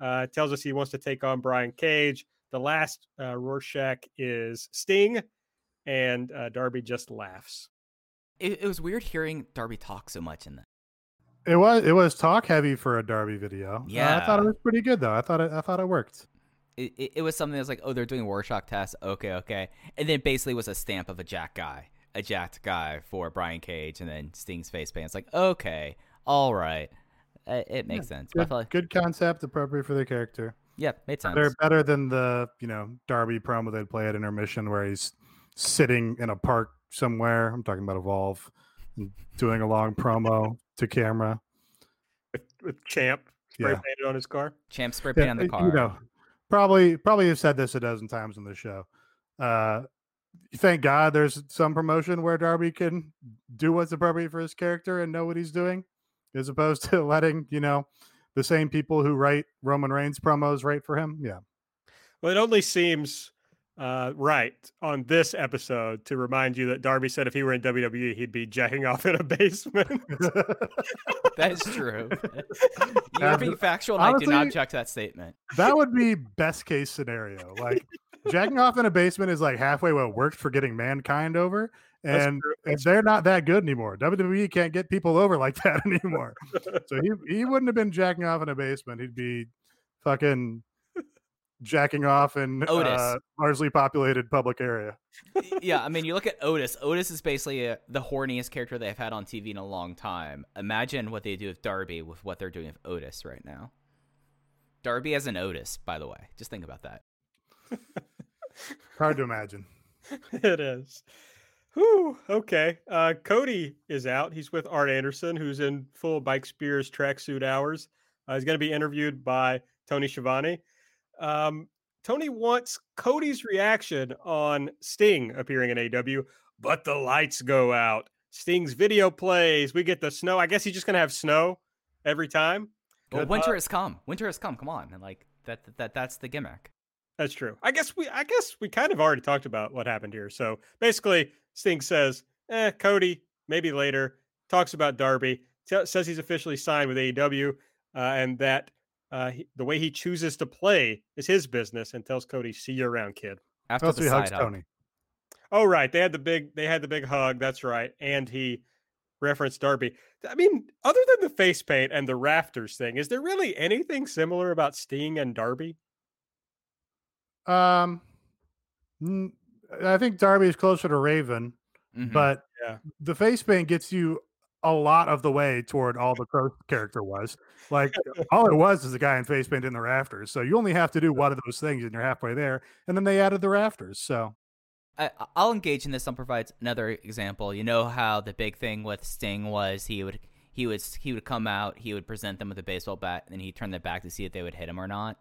Uh, tells us he wants to take on Brian Cage. The last uh, Rorschach is Sting, and uh, Darby just laughs. It, it was weird hearing Darby talk so much in that. It was it was talk heavy for a Darby video. Yeah, uh, I thought it was pretty good though. I thought it I thought it worked. It, it, it was something that was like, oh, they're doing Rorschach tests. Okay, okay, and then basically was a stamp of a Jack guy, a jacked guy for Brian Cage, and then Sting's face paint. It's like, okay, all right, it, it makes yeah, sense. Good, like, good concept, appropriate for the character. Yeah, made sense. They're better than the you know Darby promo they'd play at intermission where he's sitting in a park somewhere. I'm talking about Evolve, doing a long promo to camera with, with Champ spray yeah. painted on his car. Champ spray painted yeah, on the car. You know, probably probably have said this a dozen times on the show. Uh, thank God there's some promotion where Darby can do what's appropriate for his character and know what he's doing, as opposed to letting you know the same people who write Roman Reigns promos write for him. Yeah. Well, it only seems uh, right on this episode to remind you that Darby said if he were in WWE, he'd be jacking off in a basement. that is true. You're being factual, and Honestly, I do not check that statement. That would be best case scenario. Like jacking off in a basement is like halfway what worked for getting mankind over. And they're not that good anymore. WWE can't get people over like that anymore. so he, he wouldn't have been jacking off in a basement. He'd be fucking jacking off in Otis. Uh, largely populated public area. yeah, I mean, you look at Otis. Otis is basically a, the horniest character they've had on TV in a long time. Imagine what they do with Darby with what they're doing with Otis right now. Darby as an Otis, by the way. Just think about that. Hard to imagine. it is. Whew, okay. Uh, Cody is out. He's with Arn Anderson, who's in full Mike Spears tracksuit hours. Uh, he's going to be interviewed by Tony Schiavone. Um, Tony wants Cody's reaction on Sting appearing in AW, but the lights go out. Sting's video plays. We get the snow. I guess he's just going to have snow every time. Well, winter has come. Winter has come. Come on, and like that, that that's the gimmick. That's true. I guess we I guess we kind of already talked about what happened here. So basically, Sting says, "Eh, Cody, maybe later." Talks about Darby. T- says he's officially signed with AEW, uh, and that uh, he, the way he chooses to play is his business. And tells Cody, "See you around, kid." After That's the he side hugs hug. Tony. Oh, right. They had the big they had the big hug. That's right. And he referenced Darby. I mean, other than the face paint and the rafters thing, is there really anything similar about Sting and Darby? Um, I think Darby is closer to Raven, Mhm. but Yeah. the face paint gets you a lot of the way toward all the Crow character was. Like all it was is a guy in face paint in the rafters. So you only have to do one of those things and you're halfway there. And then they added the rafters. So I, I'll engage in this. I'll provide another example. You know how the big thing with Sting was he would he would he would come out, he would present them with a baseball bat, and he'd turn their back to see if they would hit him or not.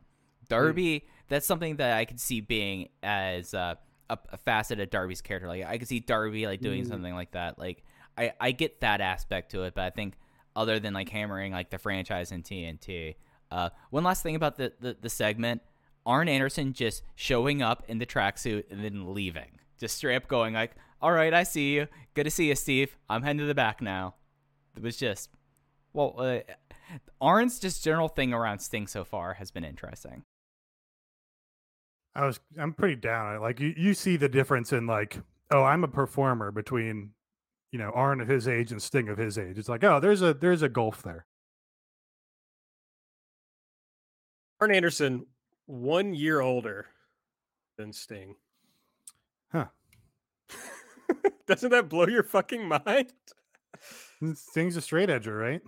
Darby, that's something that I could see being as uh, a, a facet of Darby's character. Like I could see Darby like doing something like that. Like I I get that aspect to it, but I think other than like hammering like the franchise in TNT. Uh, one last thing about the, the the segment. Arn Anderson just showing up in the tracksuit and then leaving. Just straight up going like, "All right, I see you. Good to see you, Steve. I'm heading to the back now." It was just, well, uh, Arn's just general thing around Sting so far has been interesting. I was I'm pretty down. Like you, you see the difference in like, oh, I'm a performer between, you know, Arn of his age and Sting of his age. It's like, oh, there's a there's a gulf there. Arn Anderson, one year older than Sting. Huh. Doesn't that blow your fucking mind? Sting's a straight edger, right?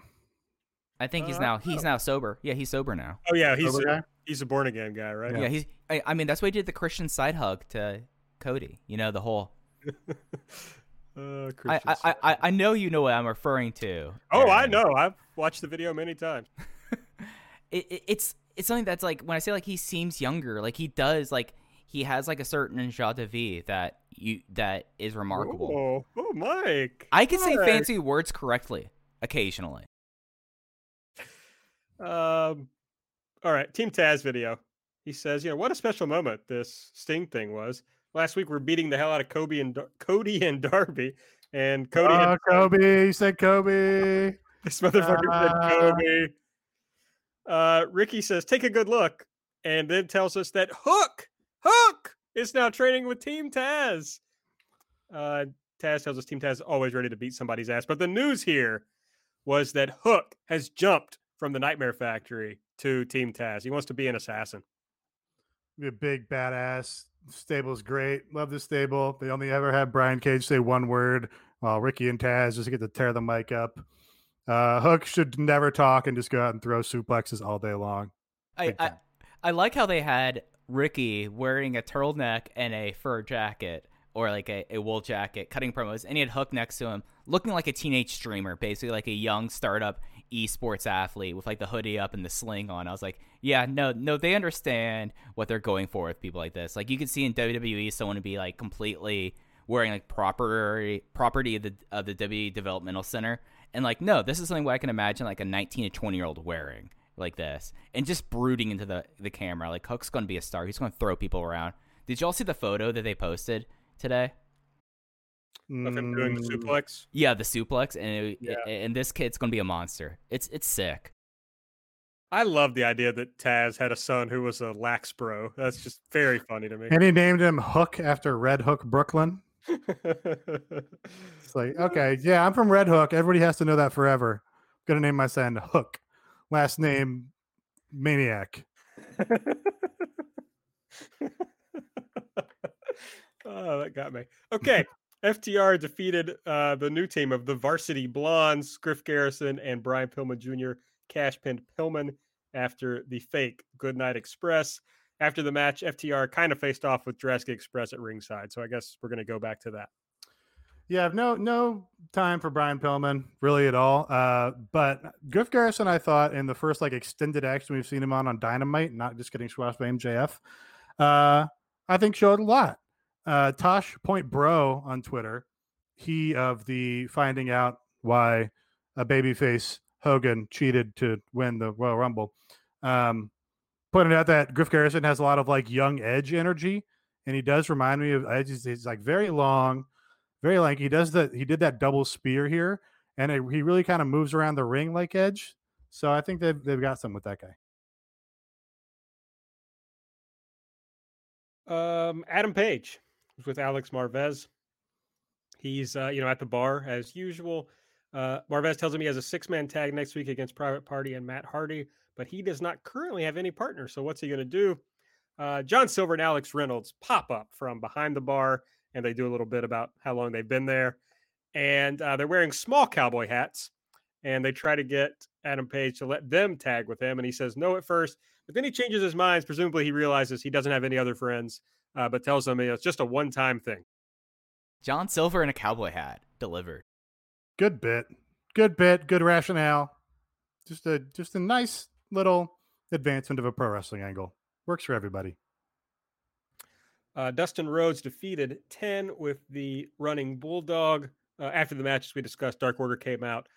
I think he's Uh, now he's now sober. Yeah, he's sober now. Oh yeah, he's Sober a, guy? he's a born again guy, right? Yeah, he's. I, I mean, that's why he did the Christian side hug to Cody. You know the whole. Uh, I, I, I I know you know what I'm referring to. oh, I know. I've watched the video many times. it, it, it's it's something that's like when I say like he seems younger, like he does, like he has like a certain joie de vivre that you that is remarkable. Oh, oh, Mike. I can say fancy words correctly occasionally. Um, all right, Team Taz video. He says, you know, what a special moment this Sting thing was. Last week we're beating the hell out of Kobe and Dar- Cody and Darby, and Cody oh, had Kobe, you said Kobe. this motherfucker Ah. said Kobe. Uh, Ricky says, take a good look, and then tells us that Hook, Hook is now training with Team Taz. Uh, Taz tells us Team Taz is always ready to beat somebody's ass, but the news here was that Hook has jumped from the Nightmare Factory to Team Taz. He wants to be an assassin. Be a big badass. Stable's great. Love the stable. They only ever have Brian Cage say one word while Ricky and Taz just get to tear the mic up. Uh, Hook should never talk and just go out and throw suplexes all day long. I, I. I like how they had Ricky wearing a turtleneck and a fur jacket or like a, a wool jacket, cutting promos, and he had Hook next to him, looking like a teenage streamer, basically like a young startup esports athlete with like the hoodie up and the sling on. I was like, yeah, no, no, they understand what they're going for with people like this. Like you can see in WWE someone to be like completely wearing like property property of the of the WWE Developmental Center, and like no, this is something where I can imagine like a 19 to 20 year old wearing like this and just brooding into the the camera. Like Hook's to be a star. He's to throw people around. Did y'all see the photo that they posted today? Of him doing the Mm, suplex. Yeah, the suplex, and it, Yeah. and this kid's going to be a monster. It's it's sick. I love the idea that Taz had a son who was a lax bro. That's just very funny to me. And he named him Hook after Red Hook Brooklyn. It's like, okay, yeah, I'm from Red Hook. Everybody has to know that forever. I'm gonna name my son Hook. Last name Maniac. oh, that got me. Okay. FTR defeated uh, the new team of the Varsity Blondes, Griff Garrison and Brian Pillman Jr. Cash pinned Pillman after the fake Goodnight Express. After the match, FTR kind of faced off with Jurassic Express at ringside. So I guess we're going to go back to that. Yeah, no no time for Brian Pillman really at all. Uh, but Griff Garrison, I thought in the first like extended action we've seen him on on Dynamite, not just getting squashed by MJF, uh, I think showed a lot. Uh, Tosh Point Bro on Twitter, he of the finding out why a babyface Hogan cheated to win the Royal Rumble. Um, pointed out that Griff Garrison has a lot of like young Edge energy, and he does remind me of Edge. He's, he's like very long, very like he does that. He did that double spear here, and it, he really kind of moves around the ring like Edge. So I think they've they've got some with that guy. Um, Adam Page was with Alex Marvez. He's uh, you know at the bar as usual. Uh, Marvez tells him he has a six man tag next week against Private Party and Matt Hardy, but he does not currently have any partner. So what's he going to do? Uh, John Silver and Alex Reynolds pop up from behind the bar, and they do a little bit about how long they've been there. And uh, they're wearing small cowboy hats, and they try to get Adam Page to let them tag with him, and he says no at first, but then he changes his mind. Presumably, he realizes he doesn't have any other friends, uh, but tells them you know, it's just a one time thing. John Silver in a cowboy hat delivered. Good bit, good bit, good rationale. Just a just a nice little advancement of a pro wrestling angle. Works for everybody. Uh, Dustin Rhodes defeated 10 with the running Bulldog. Uh, after the match, as we discussed, Dark Order came out,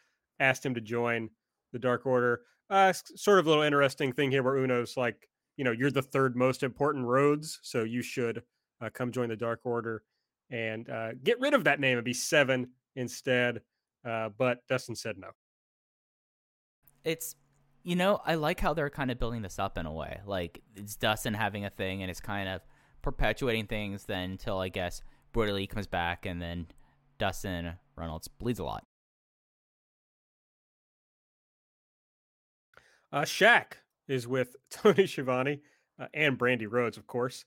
asked him to join the Dark Order. Uh, sort of a little interesting thing here where Uno's like, you know, you're the third most important Rhodes, so you should uh, come join the Dark Order and uh, get rid of that name and be seven instead. Uh, but Dustin said no. It's you know, I like how they're kind of building this up in a way. Like it's Dustin having a thing, and it's kind of perpetuating things. Then until I guess Lee comes back, and then Dustin Reynolds bleeds a lot. Uh, Shaq is with Tony Schiavone uh, and Brandi Rhodes, of course.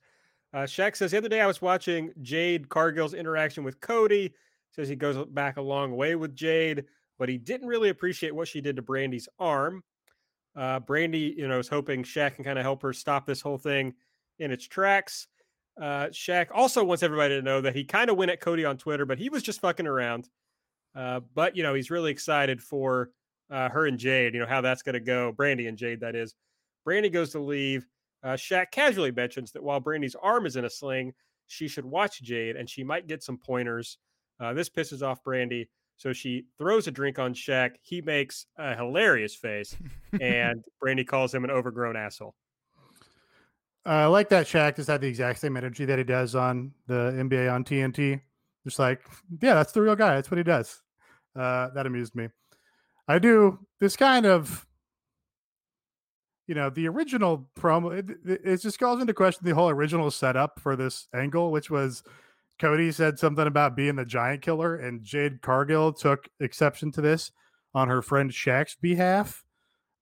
Uh, Shaq says the other day I was watching Jade Cargill's interaction with Cody. Says he goes back a long way with Jade, but he didn't really appreciate what she did to Brandi's arm. Uh, Brandi, you know, is hoping Shaq can kind of help her stop this whole thing in its tracks. Uh, Shaq also wants everybody to know that he kind of went at Cody on Twitter, but he was just fucking around. Uh, but you know, he's really excited for uh, her and Jade. You know how that's going to go. Brandi and Jade, that is. Brandi goes to leave. Uh, Shaq casually mentions that while Brandi's arm is in a sling, she should watch Jade and she might get some pointers. Uh, this pisses off Brandi. So she throws a drink on Shaq. He makes a hilarious face, and Brandi calls him an overgrown asshole. I uh, like that Shaq just had the exact same energy that he does on the NBA on TNT. Just like, yeah, that's the real guy. That's what he does. Uh, that amused me. I do this kind of, you know, the original promo. It, it just calls into question the whole original setup for this angle, which was Cody said something about being the giant killer, and Jade Cargill took exception to this on her friend Shaq's behalf.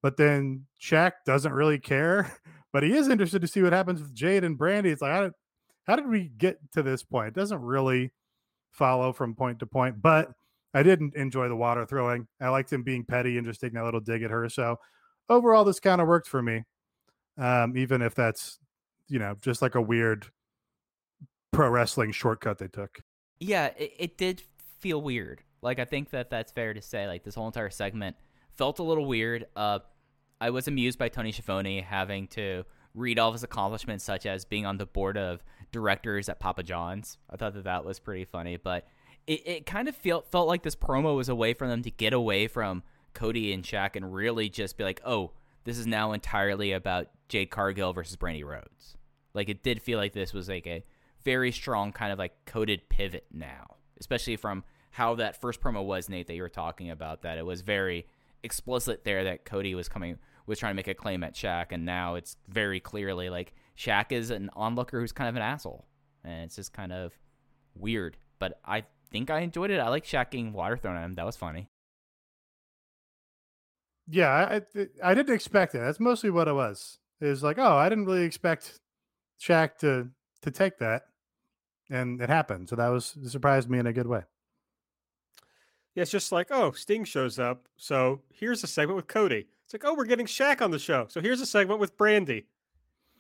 But then Shaq doesn't really care, but he is interested to see what happens with Jade and Brandi It's like, how did, how did we get to this point? It doesn't really follow from point to point, but I didn't enjoy the water throwing. I liked him being petty and just taking a little dig at her. So overall, this kind of worked for me, um, even if that's, you know, just like a weird pro wrestling shortcut they took. Yeah, it, it did feel weird. Like I think that that's fair to say. Like this whole entire segment felt a little weird. Uh, I was amused by Tony Schiavone having to read all of his accomplishments, such as being on the board of directors at Papa John's. I thought that that was pretty funny, but it, it kind of felt felt like this promo was a way for them to get away from Cody and Shaq and really just be like, oh, this is now entirely about Jade Cargill versus Brandi Rhodes. Like it did feel like this was like a very strong kind of like coded pivot now, especially from how that first promo was, Nate, that you were talking about. That it was very explicit there that Cody was coming was trying to make a claim at Shaq, and now it's very clearly like Shaq is an onlooker who's kind of an asshole, and it's just kind of weird. But I think I enjoyed it. I like Shaq getting water thrown at him. That was funny. Yeah, I I didn't expect it. That's mostly what it was. It was like, oh, I didn't really expect Shaq to to take that and it happened. So that was surprised me in a good way. Yeah, it's just like, oh, Sting shows up. So here's a segment with Cody. It's like, oh, we're getting Shaq on the show. So here's a segment with Brandi.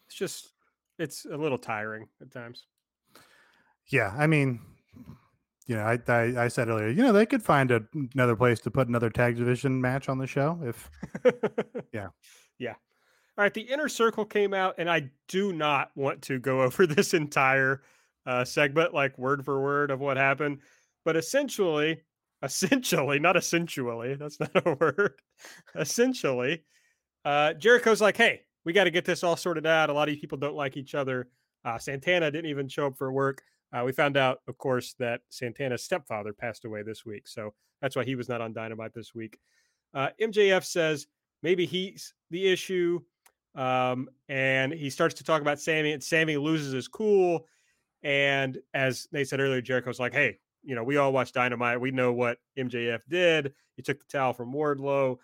It's just, it's a little tiring at times. Yeah, I mean, you know, I, I, I said earlier, you know, they could find a, another place to put another tag division match on the show if, yeah, yeah. All right, the inner circle came out, and I do not want to go over this entire uh, segment, like word for word of what happened, but essentially, essentially, not essentially, that's not a word. essentially, uh, Jericho's like, "Hey, we got to get this all sorted out. A lot of people don't like each other. Uh, Santana didn't even show up for work. Uh, we found out, of course, that Santana's stepfather passed away this week. So that's why he was not on Dynamite this week. Uh, MJF says maybe he's the issue. Um, and he starts to talk about Sammy, and Sammy loses his cool. And as they said earlier, Jericho's like, hey, you know, we all watch Dynamite. We know what MJF did. He took the towel from Wardlow.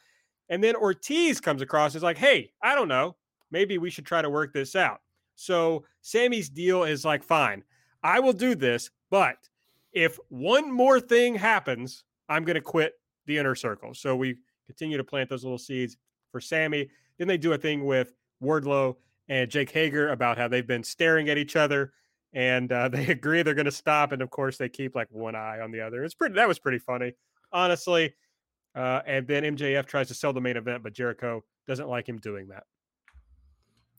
And then Ortiz comes across and is like, hey, I don't know. Maybe we should try to work this out. So Sammy's deal is like, fine, I will do this, but if one more thing happens, I'm going to quit the inner circle. So we continue to plant those little seeds for Sammy. Then they do a thing with Wardlow and Jake Hager about how they've been staring at each other and uh, they agree they're going to stop. And of course, they keep like one eye on the other. It's pretty, that was pretty funny, honestly. Uh, and then MJF tries to sell the main event, but Jericho doesn't like him doing that.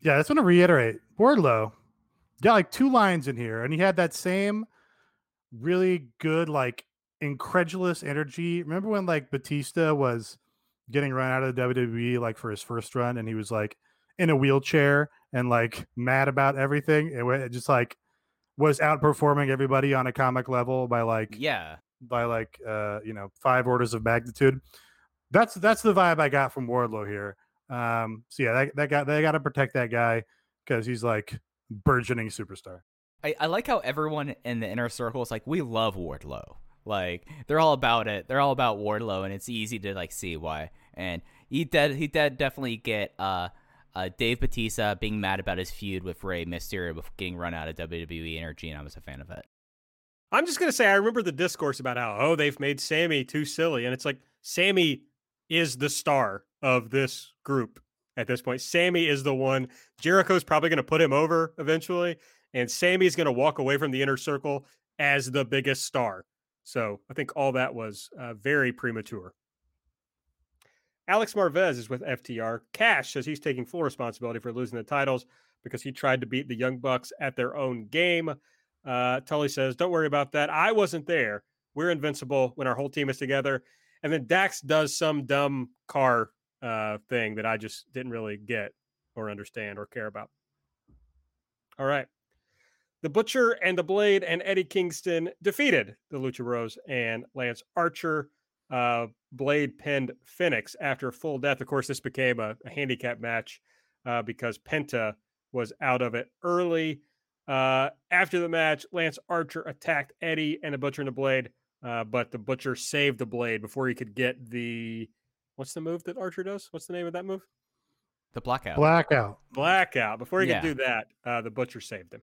Yeah, I just want to reiterate Wardlow got like two lines in here, and he had that same really good, like incredulous energy. Remember when like Batista was getting run out of the WWE like for his first run, and he was like in a wheelchair and like mad about everything. It just like was outperforming everybody on a comic level by like yeah by like uh you know five orders of magnitude. That's that's the vibe I got from Wardlow here. Um, so yeah, that, that guy they got to protect that guy because he's like burgeoning superstar. I, I like how everyone in the inner circle is like, we love Wardlow. Like they're all about it. They're all about Wardlow, and it's easy to like see why. And he did he did definitely get uh uh, Dave Batista being mad about his feud with Rey Mysterio before getting run out of WWE energy, and I was a fan of it. I'm just gonna say I remember the discourse about how oh they've made Sammy too silly, and it's like Sammy is the star of this group at this point. Sammy is the one. Jericho's probably going to put him over eventually, and Sammy's going to walk away from the inner circle as the biggest star. So I think all that was uh, very premature. Alex Marvez is with FTR. Cash says he's taking full responsibility for losing the titles because he tried to beat the Young Bucks at their own game. Uh, Tully says, Don't worry about that. I wasn't there. We're invincible when our whole team is together. And then Dax does some dumb car uh, thing that I just didn't really get or understand or care about. All right. The Butcher and the Blade and Eddie Kingston defeated the Lucha Bros and Lance Archer. Uh, Blade pinned Phoenix after full death. Of course, this became a, a handicap match uh, because Penta was out of it early. Uh, after the match, Lance Archer attacked Eddie and the Butcher and the Blade, uh, but the Butcher saved the Blade before he could get the What's the move that Archer does? What's the name of that move? The blackout. Blackout. Blackout. Before he yeah. could do that, uh, the butcher saved him.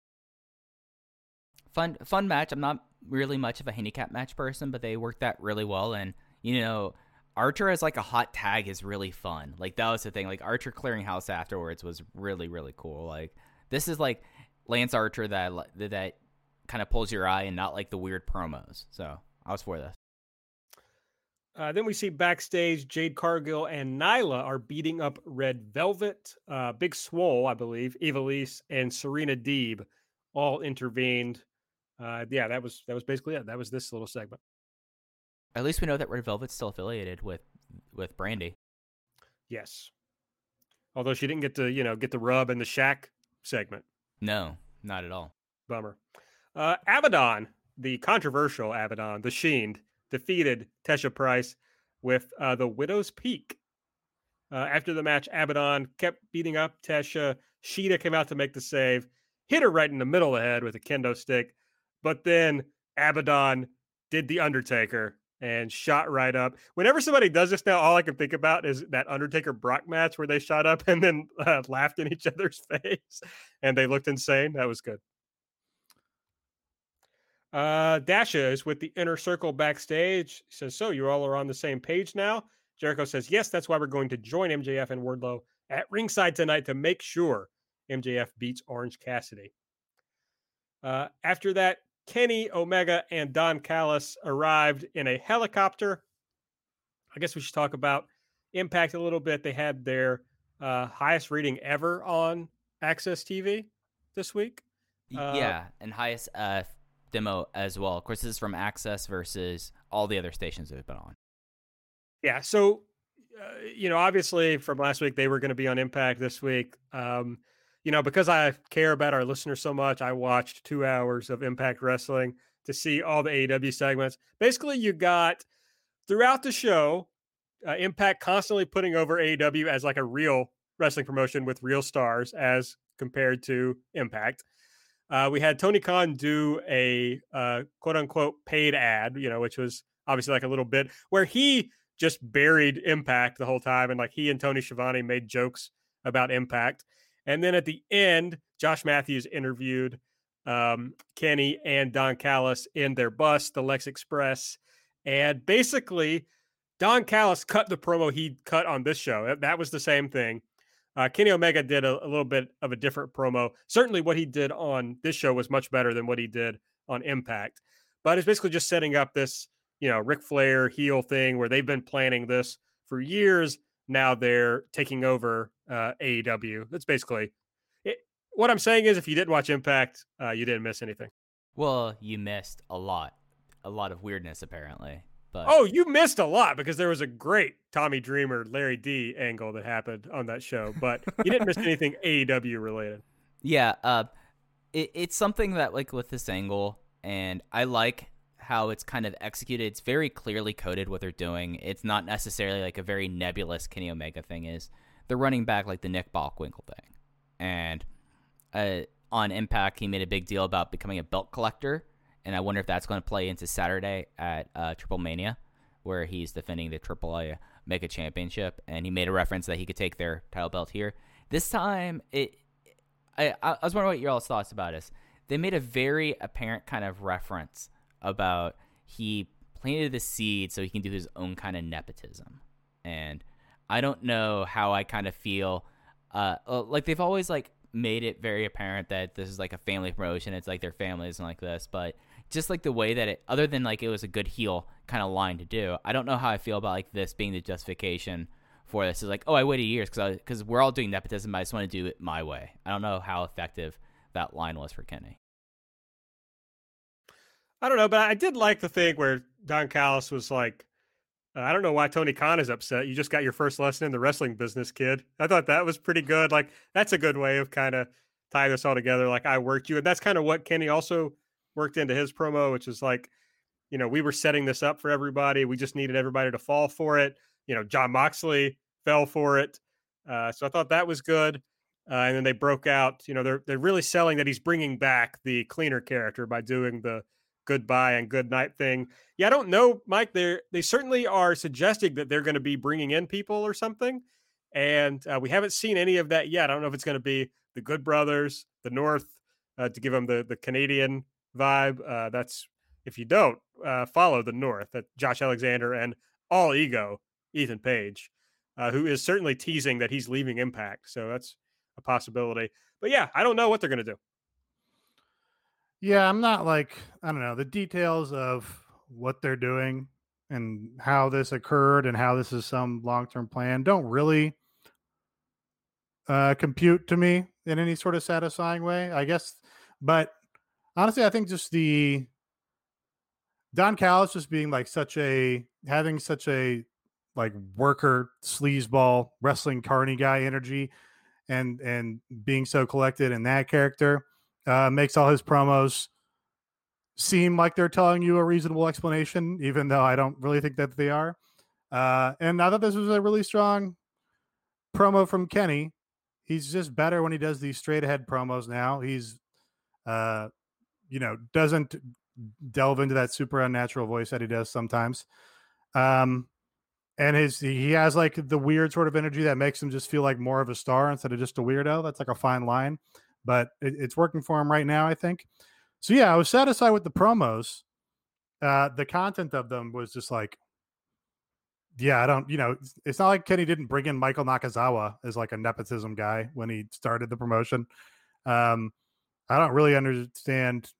Fun, fun match. I'm not really much of a handicap match person, but they worked that really well. And you know, Archer as like a hot tag is really fun. Like that was the thing. Like Archer clearing house afterwards was really really cool. Like this is like Lance Archer that that kind of pulls your eye and not like the weird promos. So I was for this. Uh, then we see backstage Jade Cargill and Nyla are beating up Red Velvet. Uh, Big Swole, I believe, Ivelisse and Serena Deeb all intervened. Uh, yeah, that was that was basically it. That was this little segment. At least we know that Red Velvet's still affiliated with with Brandi. Yes, although she didn't get to you know get the rub in the Shaq segment. No, not at all. Bummer. Uh, Abaddon, the controversial Abaddon, the Sheen defeated Tesha Price with uh, the Widow's Peak. Uh, after the match, Abaddon kept beating up Tesha. Shida came out to make the save, hit her right in the middle of the head with a kendo stick. But then Abaddon did the Undertaker and shot right up. Whenever somebody does this now, all I can think about is that Undertaker Brock match where they shot up and then uh, laughed in each other's face and they looked insane. That was good. Uh, Dasha is with the inner circle backstage. He says, So you all are on the same page now? Jericho says, Yes, that's why we're going to join MJF and Wardlow at ringside tonight to make sure MJF beats Orange Cassidy. Uh, after that, Kenny Omega and Don Callis arrived in a helicopter. I guess we should talk about Impact a little bit. They had their uh, highest rating ever on AXS TV this week. Uh, yeah, and highest uh, demo as well. Of course, this is from AXS versus all the other stations they've been on. Yeah, so uh, you know, obviously from last week they were going to be on Impact this week. Um, you know, because I care about our listeners so much, I watched two hours of Impact Wrestling to see all the AEW segments. Basically, you got throughout the show, uh, Impact constantly putting over AEW as like a real wrestling promotion with real stars as compared to Impact. Uh, we had Tony Khan do a uh, quote unquote paid ad, you know, which was obviously like a little bit where he just buried Impact the whole time. And like he and Tony Schiavone made jokes about Impact. And then at the end, Josh Matthews interviewed um, Kenny and Don Callis in their bus, the Lex Express. And basically, Don Callis cut the promo he cut on this show. That was the same thing. Uh, Kenny Omega did a, a, little bit of a different promo. Certainly, what he did on this show was much better than what he did on Impact. But it's basically just setting up this, you know, Ric Flair heel thing where they've been planning this for years. Now they're taking over uh, AEW. That's basically it. What I'm saying is, if you didn't watch Impact, uh, you didn't miss anything. Well, you missed a lot, a lot of weirdness apparently. But oh, you missed a lot because there was a great Tommy Dreamer, Larry D angle that happened on that show, but you didn't miss anything AEW related. Yeah, uh, it, it's something that like with this angle, and I like how it's kind of executed. It's very clearly coded what they're doing. It's not necessarily like a very nebulous Kenny Omega thing. Is they're running back like the Nick Bockwinkel thing, and uh, on Impact he made a big deal about becoming a belt collector and I wonder if that's going to play into Saturday at uh, Triple Mania, where he's defending the AAA Mega Championship, and he made a reference that he could take their title belt here. This time, it, I, I was wondering what your all's thoughts about this. They made a very apparent kind of reference about he planted the seed so he can do his own kind of nepotism, and I don't know how I kind of feel. Uh, uh like they've always like made it very apparent that this is like a family promotion. It's like their families and like this, but just like the way that it, other than like it was a good heel kind of line to do. I don't know how I feel about like this being the justification for this. Is like, oh, I waited years because because we're all doing nepotism, but I just want to do it my way. I don't know how effective that line was for Kenny. I don't know, but I did like the thing where Don Callis was like, uh, I don't know why Tony Khan is upset. You just got your first lesson in the wrestling business, kid. I thought that was pretty good. Like, that's a good way of kind of tying this all together. Like, I worked you. And that's kind of what Kenny also worked into his promo, which is like, you know, we were setting this up for everybody. We just needed everybody to fall for it. You know, Jon Moxley fell for it. Uh, so I thought that was good. Uh, and then they broke out. You know, they're they're really selling that he's bringing back the cleaner character by doing the goodbye and good night thing. Yeah, I don't know, Mike. They they certainly are suggesting that they're going to be bringing in people or something, and uh, we haven't seen any of that yet. I don't know if it's going to be the Good Brothers, the North, uh, to give them the the Canadian vibe. Uh, that's if you don't uh, follow the North, that Josh Alexander and all ego Ethan Page, uh, who is certainly teasing that he's leaving Impact. So that's a possibility. But yeah, I don't know what they're going to do. Yeah, I'm not like I don't know the details of what they're doing and how this occurred and how this is some long-term plan don't really uh, compute to me in any sort of satisfying way. I guess, but honestly, I think just the Don Callis just being like such a having such a like worker sleazeball wrestling carny guy energy and and being so collected in that character uh, makes all his promos seem like they're telling you a reasonable explanation, even though I don't really think that they are. Uh, and I thought this was a really strong promo from Kenny. He's just better when he does these straight ahead promos now. He's uh, you know, doesn't delve into that super unnatural voice that he does sometimes. Um, and his he has like the weird sort of energy that makes him just feel like more of a star instead of just a weirdo. That's like a fine line, but it, it's working for him right now, I think. So yeah, I was satisfied with the promos. Uh, the content of them was just like, yeah, I don't, you know, it's, not like Kenny didn't bring in Michael Nakazawa as like a nepotism guy when he started the promotion. Um, I don't really understand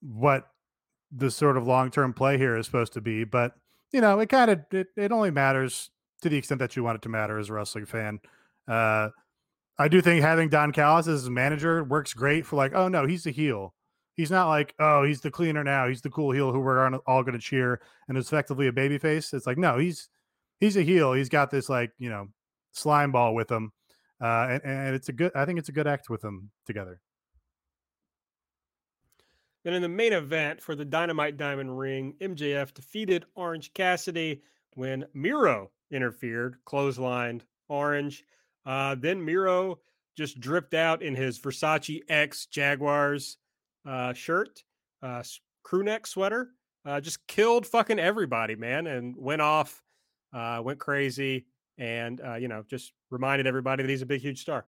what the sort of long term play here is supposed to be. But you know, it kind of it, it only matters to the extent that you want it to matter as a wrestling fan. Uh, I do think having Don Callis as manager works great for like, oh no, he's the heel. He's not like, oh, he's the cleaner now. He's the cool heel who we're all going to cheer and is effectively a baby face. It's like, no, he's he's a heel. He's got this like, you know, slime ball with him. Uh, and, and it's a good, I think it's a good act with them together. Then in the main event for the Dynamite Diamond Ring, MJF defeated Orange Cassidy when Miro interfered, clotheslined Orange. Uh, then Miro just dripped out in his Versace X Jaguars uh, shirt, uh, crew neck sweater. Uh, just killed fucking everybody, man, and went off, uh, went crazy, and uh, you know, just reminded everybody that he's a big, huge star.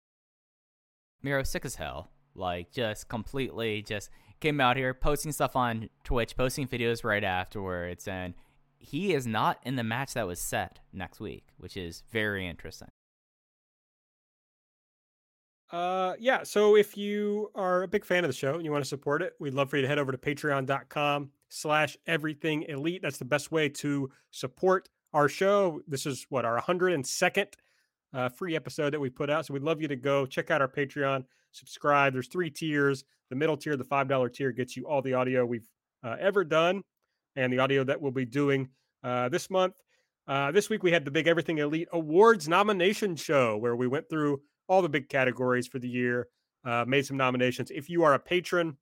Miro sick as hell, like just completely just came out here posting stuff on Twitch, posting videos right afterwards, and he is not in the match that was set next week, which is very interesting. Uh, yeah. So if you are a big fan of the show and you want to support it, we'd love for you to head over to patreon.com slash everything elite. That's the best way to support our show. This is what our 102nd uh, free episode that we put out. So we'd love you to go check out our Patreon, subscribe. There's three tiers. The middle tier, the $5 tier, gets you all the audio we've uh, ever done and the audio that we'll be doing uh, this month. Uh, this week we had the Big Everything Elite Awards nomination show where we went through all the big categories for the year, uh, made some nominations. If you are a patron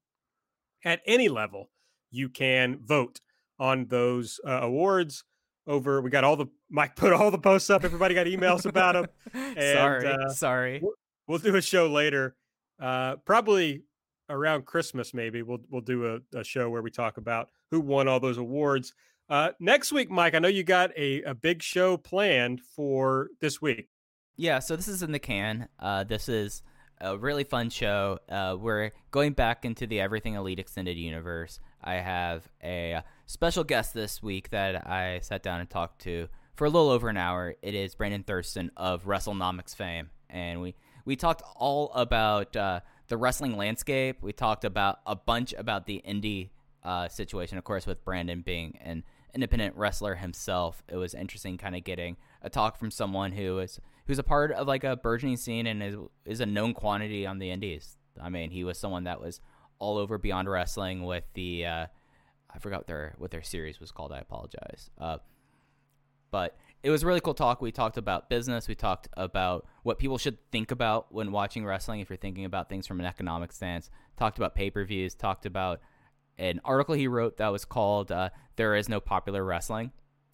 at any level, you can vote on those uh, awards. Over, we got all the Mike put all the posts up. Everybody got emails about them. And, sorry, uh, sorry. We'll, we'll, do a show later, uh, probably around Christmas. Maybe we'll we'll do a, a, show where we talk about who won all those awards. Uh, next week, Mike, I know you got a, a big show planned for this week. Yeah, so this is in the can. Uh, this is a really fun show. Uh, we're going back into the Everything Elite Extended Universe. I have a special guest this week that I sat down and talked to for a little over an hour. It is Brandon Thurston of WrestleNomics fame, and we we talked all about uh, the wrestling landscape. We talked about a bunch about the indie uh, situation, of course, with Brandon being an independent wrestler himself. It was interesting, kind of getting a talk from someone who is who's a part of like a burgeoning scene and is is a known quantity on the indies. I mean, he was someone that was all over Beyond Wrestling with the uh, I forgot what their what their series was called. I apologize. Uh, but it was really cool talk. We talked about business. We talked about what people should think about when watching wrestling. If you're thinking about things from an economic stance, talked about pay per views. Talked about an article he wrote that was called uh, "There Is No Popular Wrestling."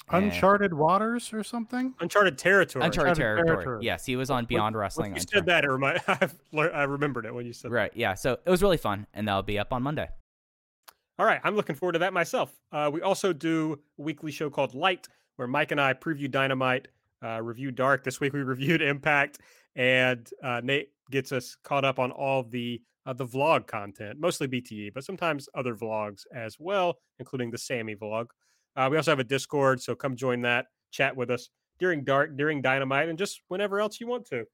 Uncharted Waters or something? Uncharted Territory. Uncharted, Uncharted territory. territory. Yes, he was on Beyond when, Wrestling. When you said that, it I remembered it when you said right. That. Yeah, so it was really fun, and that'll be up on Monday. All right, I'm looking forward to that myself. Uh, we also do a weekly show called Light, where Mike and I preview Dynamite, uh, review Dark. This week we reviewed Impact, and uh, Nate gets us caught up on all the uh, the vlog content, mostly BTE, but sometimes other vlogs as well, including the Sammy vlog. Uh, we also have a Discord, so come join that chat with us during dark, during dynamite, and just whenever else you want to.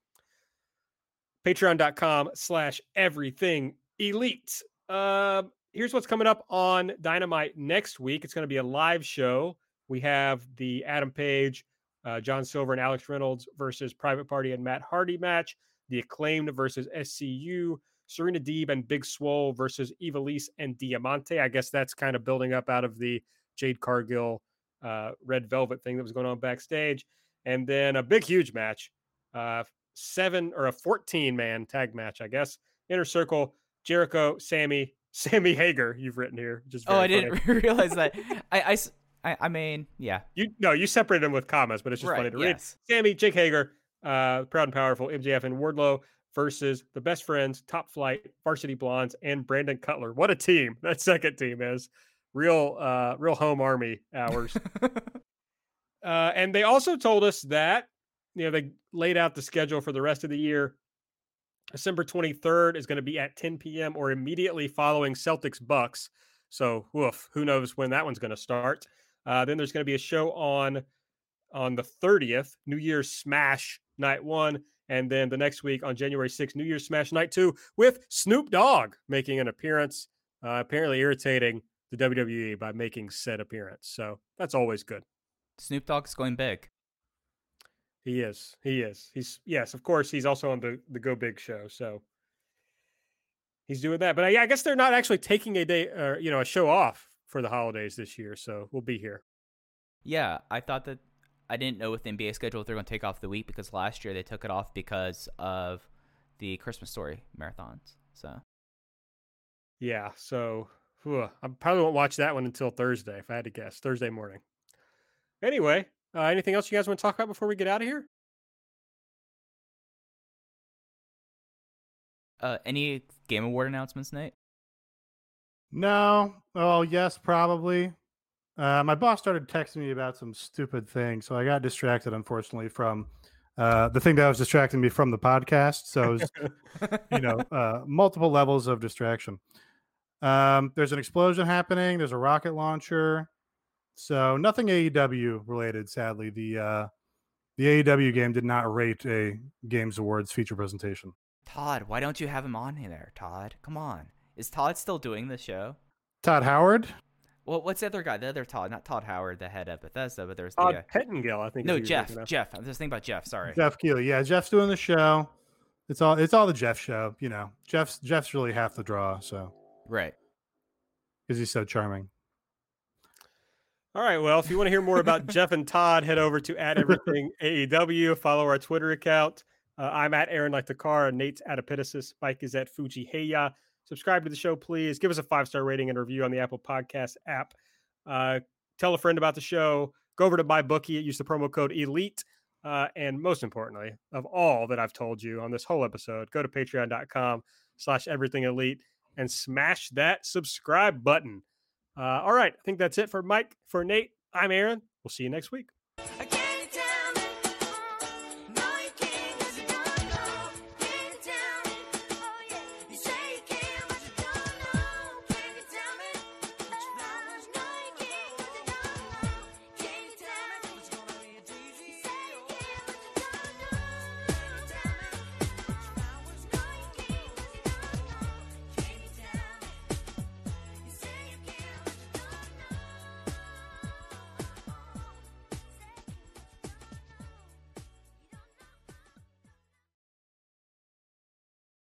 Patreon.com slash everything elite. Uh, here's what's coming up on Dynamite next week. It's going to be a live show. We have the Adam Page, uh, John Silver, and Alex Reynolds versus Private Party and Matt Hardy match. The Acclaimed versus SCU. Serena Deeb and Big Swole versus Ivelisse and Diamante. I guess that's kind of building up out of the Jade Cargill uh, red velvet thing that was going on backstage, and then a big huge match, uh, seven or a fourteen man tag match, I guess. Inner Circle, Jericho, Sammy, Sammy Hager. You've written here. Just oh, I funny. didn't realize that. I, I, I mean, yeah. You no, you separated them with commas, but it's just right, funny to yes. read. Sammy, Jake Hager, uh, Proud and Powerful, MJF, and Wardlow versus the Best Friends, Top Flight, Varsity Blondes, and Brandon Cutler. What a team that second team is real uh real home army hours. uh and they also told us that you know they laid out the schedule for the rest of the year. December 23rd is going to be at 10 p.m. or immediately following Celtics Bucks. So, woof, who knows when that one's going to start. Uh, then there's going to be a show on on the 30th, New Year's Smash Night 1, and then the next week on January 6th, New Year's Smash Night 2 with Snoop Dogg making an appearance. uh, apparently irritating the WWE by making said appearance. So that's always good. Snoop Dogg's going big. He is. He is. He's yes, of course. He's also on the the Go Big show. So he's doing that. But uh, yeah, I guess they're not actually taking a day or you know a show off for the holidays this year. So we'll be here. Yeah, I thought that I didn't know with the NBA schedule if they're going to take off the week because last year they took it off because of the Christmas Story marathons. So yeah, so whew, I probably won't watch that one until Thursday if I had to guess. Thursday morning. Anyway, uh, anything else you guys want to talk about before we get out of here? Uh, any game award announcements, Nate? No. Oh, yes, probably. Uh, my boss started texting me about some stupid thing, so I got distracted, unfortunately, from uh, the thing that was distracting me from the podcast. So, was, you know, uh, multiple levels of distraction. Um, there's an explosion happening. There's a rocket launcher. So nothing AEW related. Sadly, the uh, the AEW game did not rate a Games Awards feature presentation. Todd, why don't you have him on there, Todd? Come on. Is Todd still doing the show? Todd Howard. Well, what's the other guy? The other Todd, not Todd Howard, the head of Bethesda, but there's Todd the uh, Pettengill, I think. no is who you're Jeff. Jeff. I'm just thinking about Jeff. Sorry. Geoff Keighley. Yeah, Jeff's doing the show. It's all it's all the Jeff show. You know, Jeff's Jeff's really half the draw. So Right. because he's so charming. All right. Well, if you want to hear more about Jeff and Todd, head over to at everything AEW. Follow our Twitter account. Uh, I'm at Aaron like the car. Nate's at Epitasis. Mike is at Fuji Heya. Subscribe to the show, please. Give us a five star rating and review on the Apple Podcast app. Uh, tell a friend about the show. Go over to MyBookie. Use the promo code Elite. Uh, and most importantly, of all that I've told you on this whole episode, go to patreon.com slash everything elite and smash that subscribe button. Uh, all right. I think that's it for Mike. For Nate, I'm Aaron. We'll see you next week.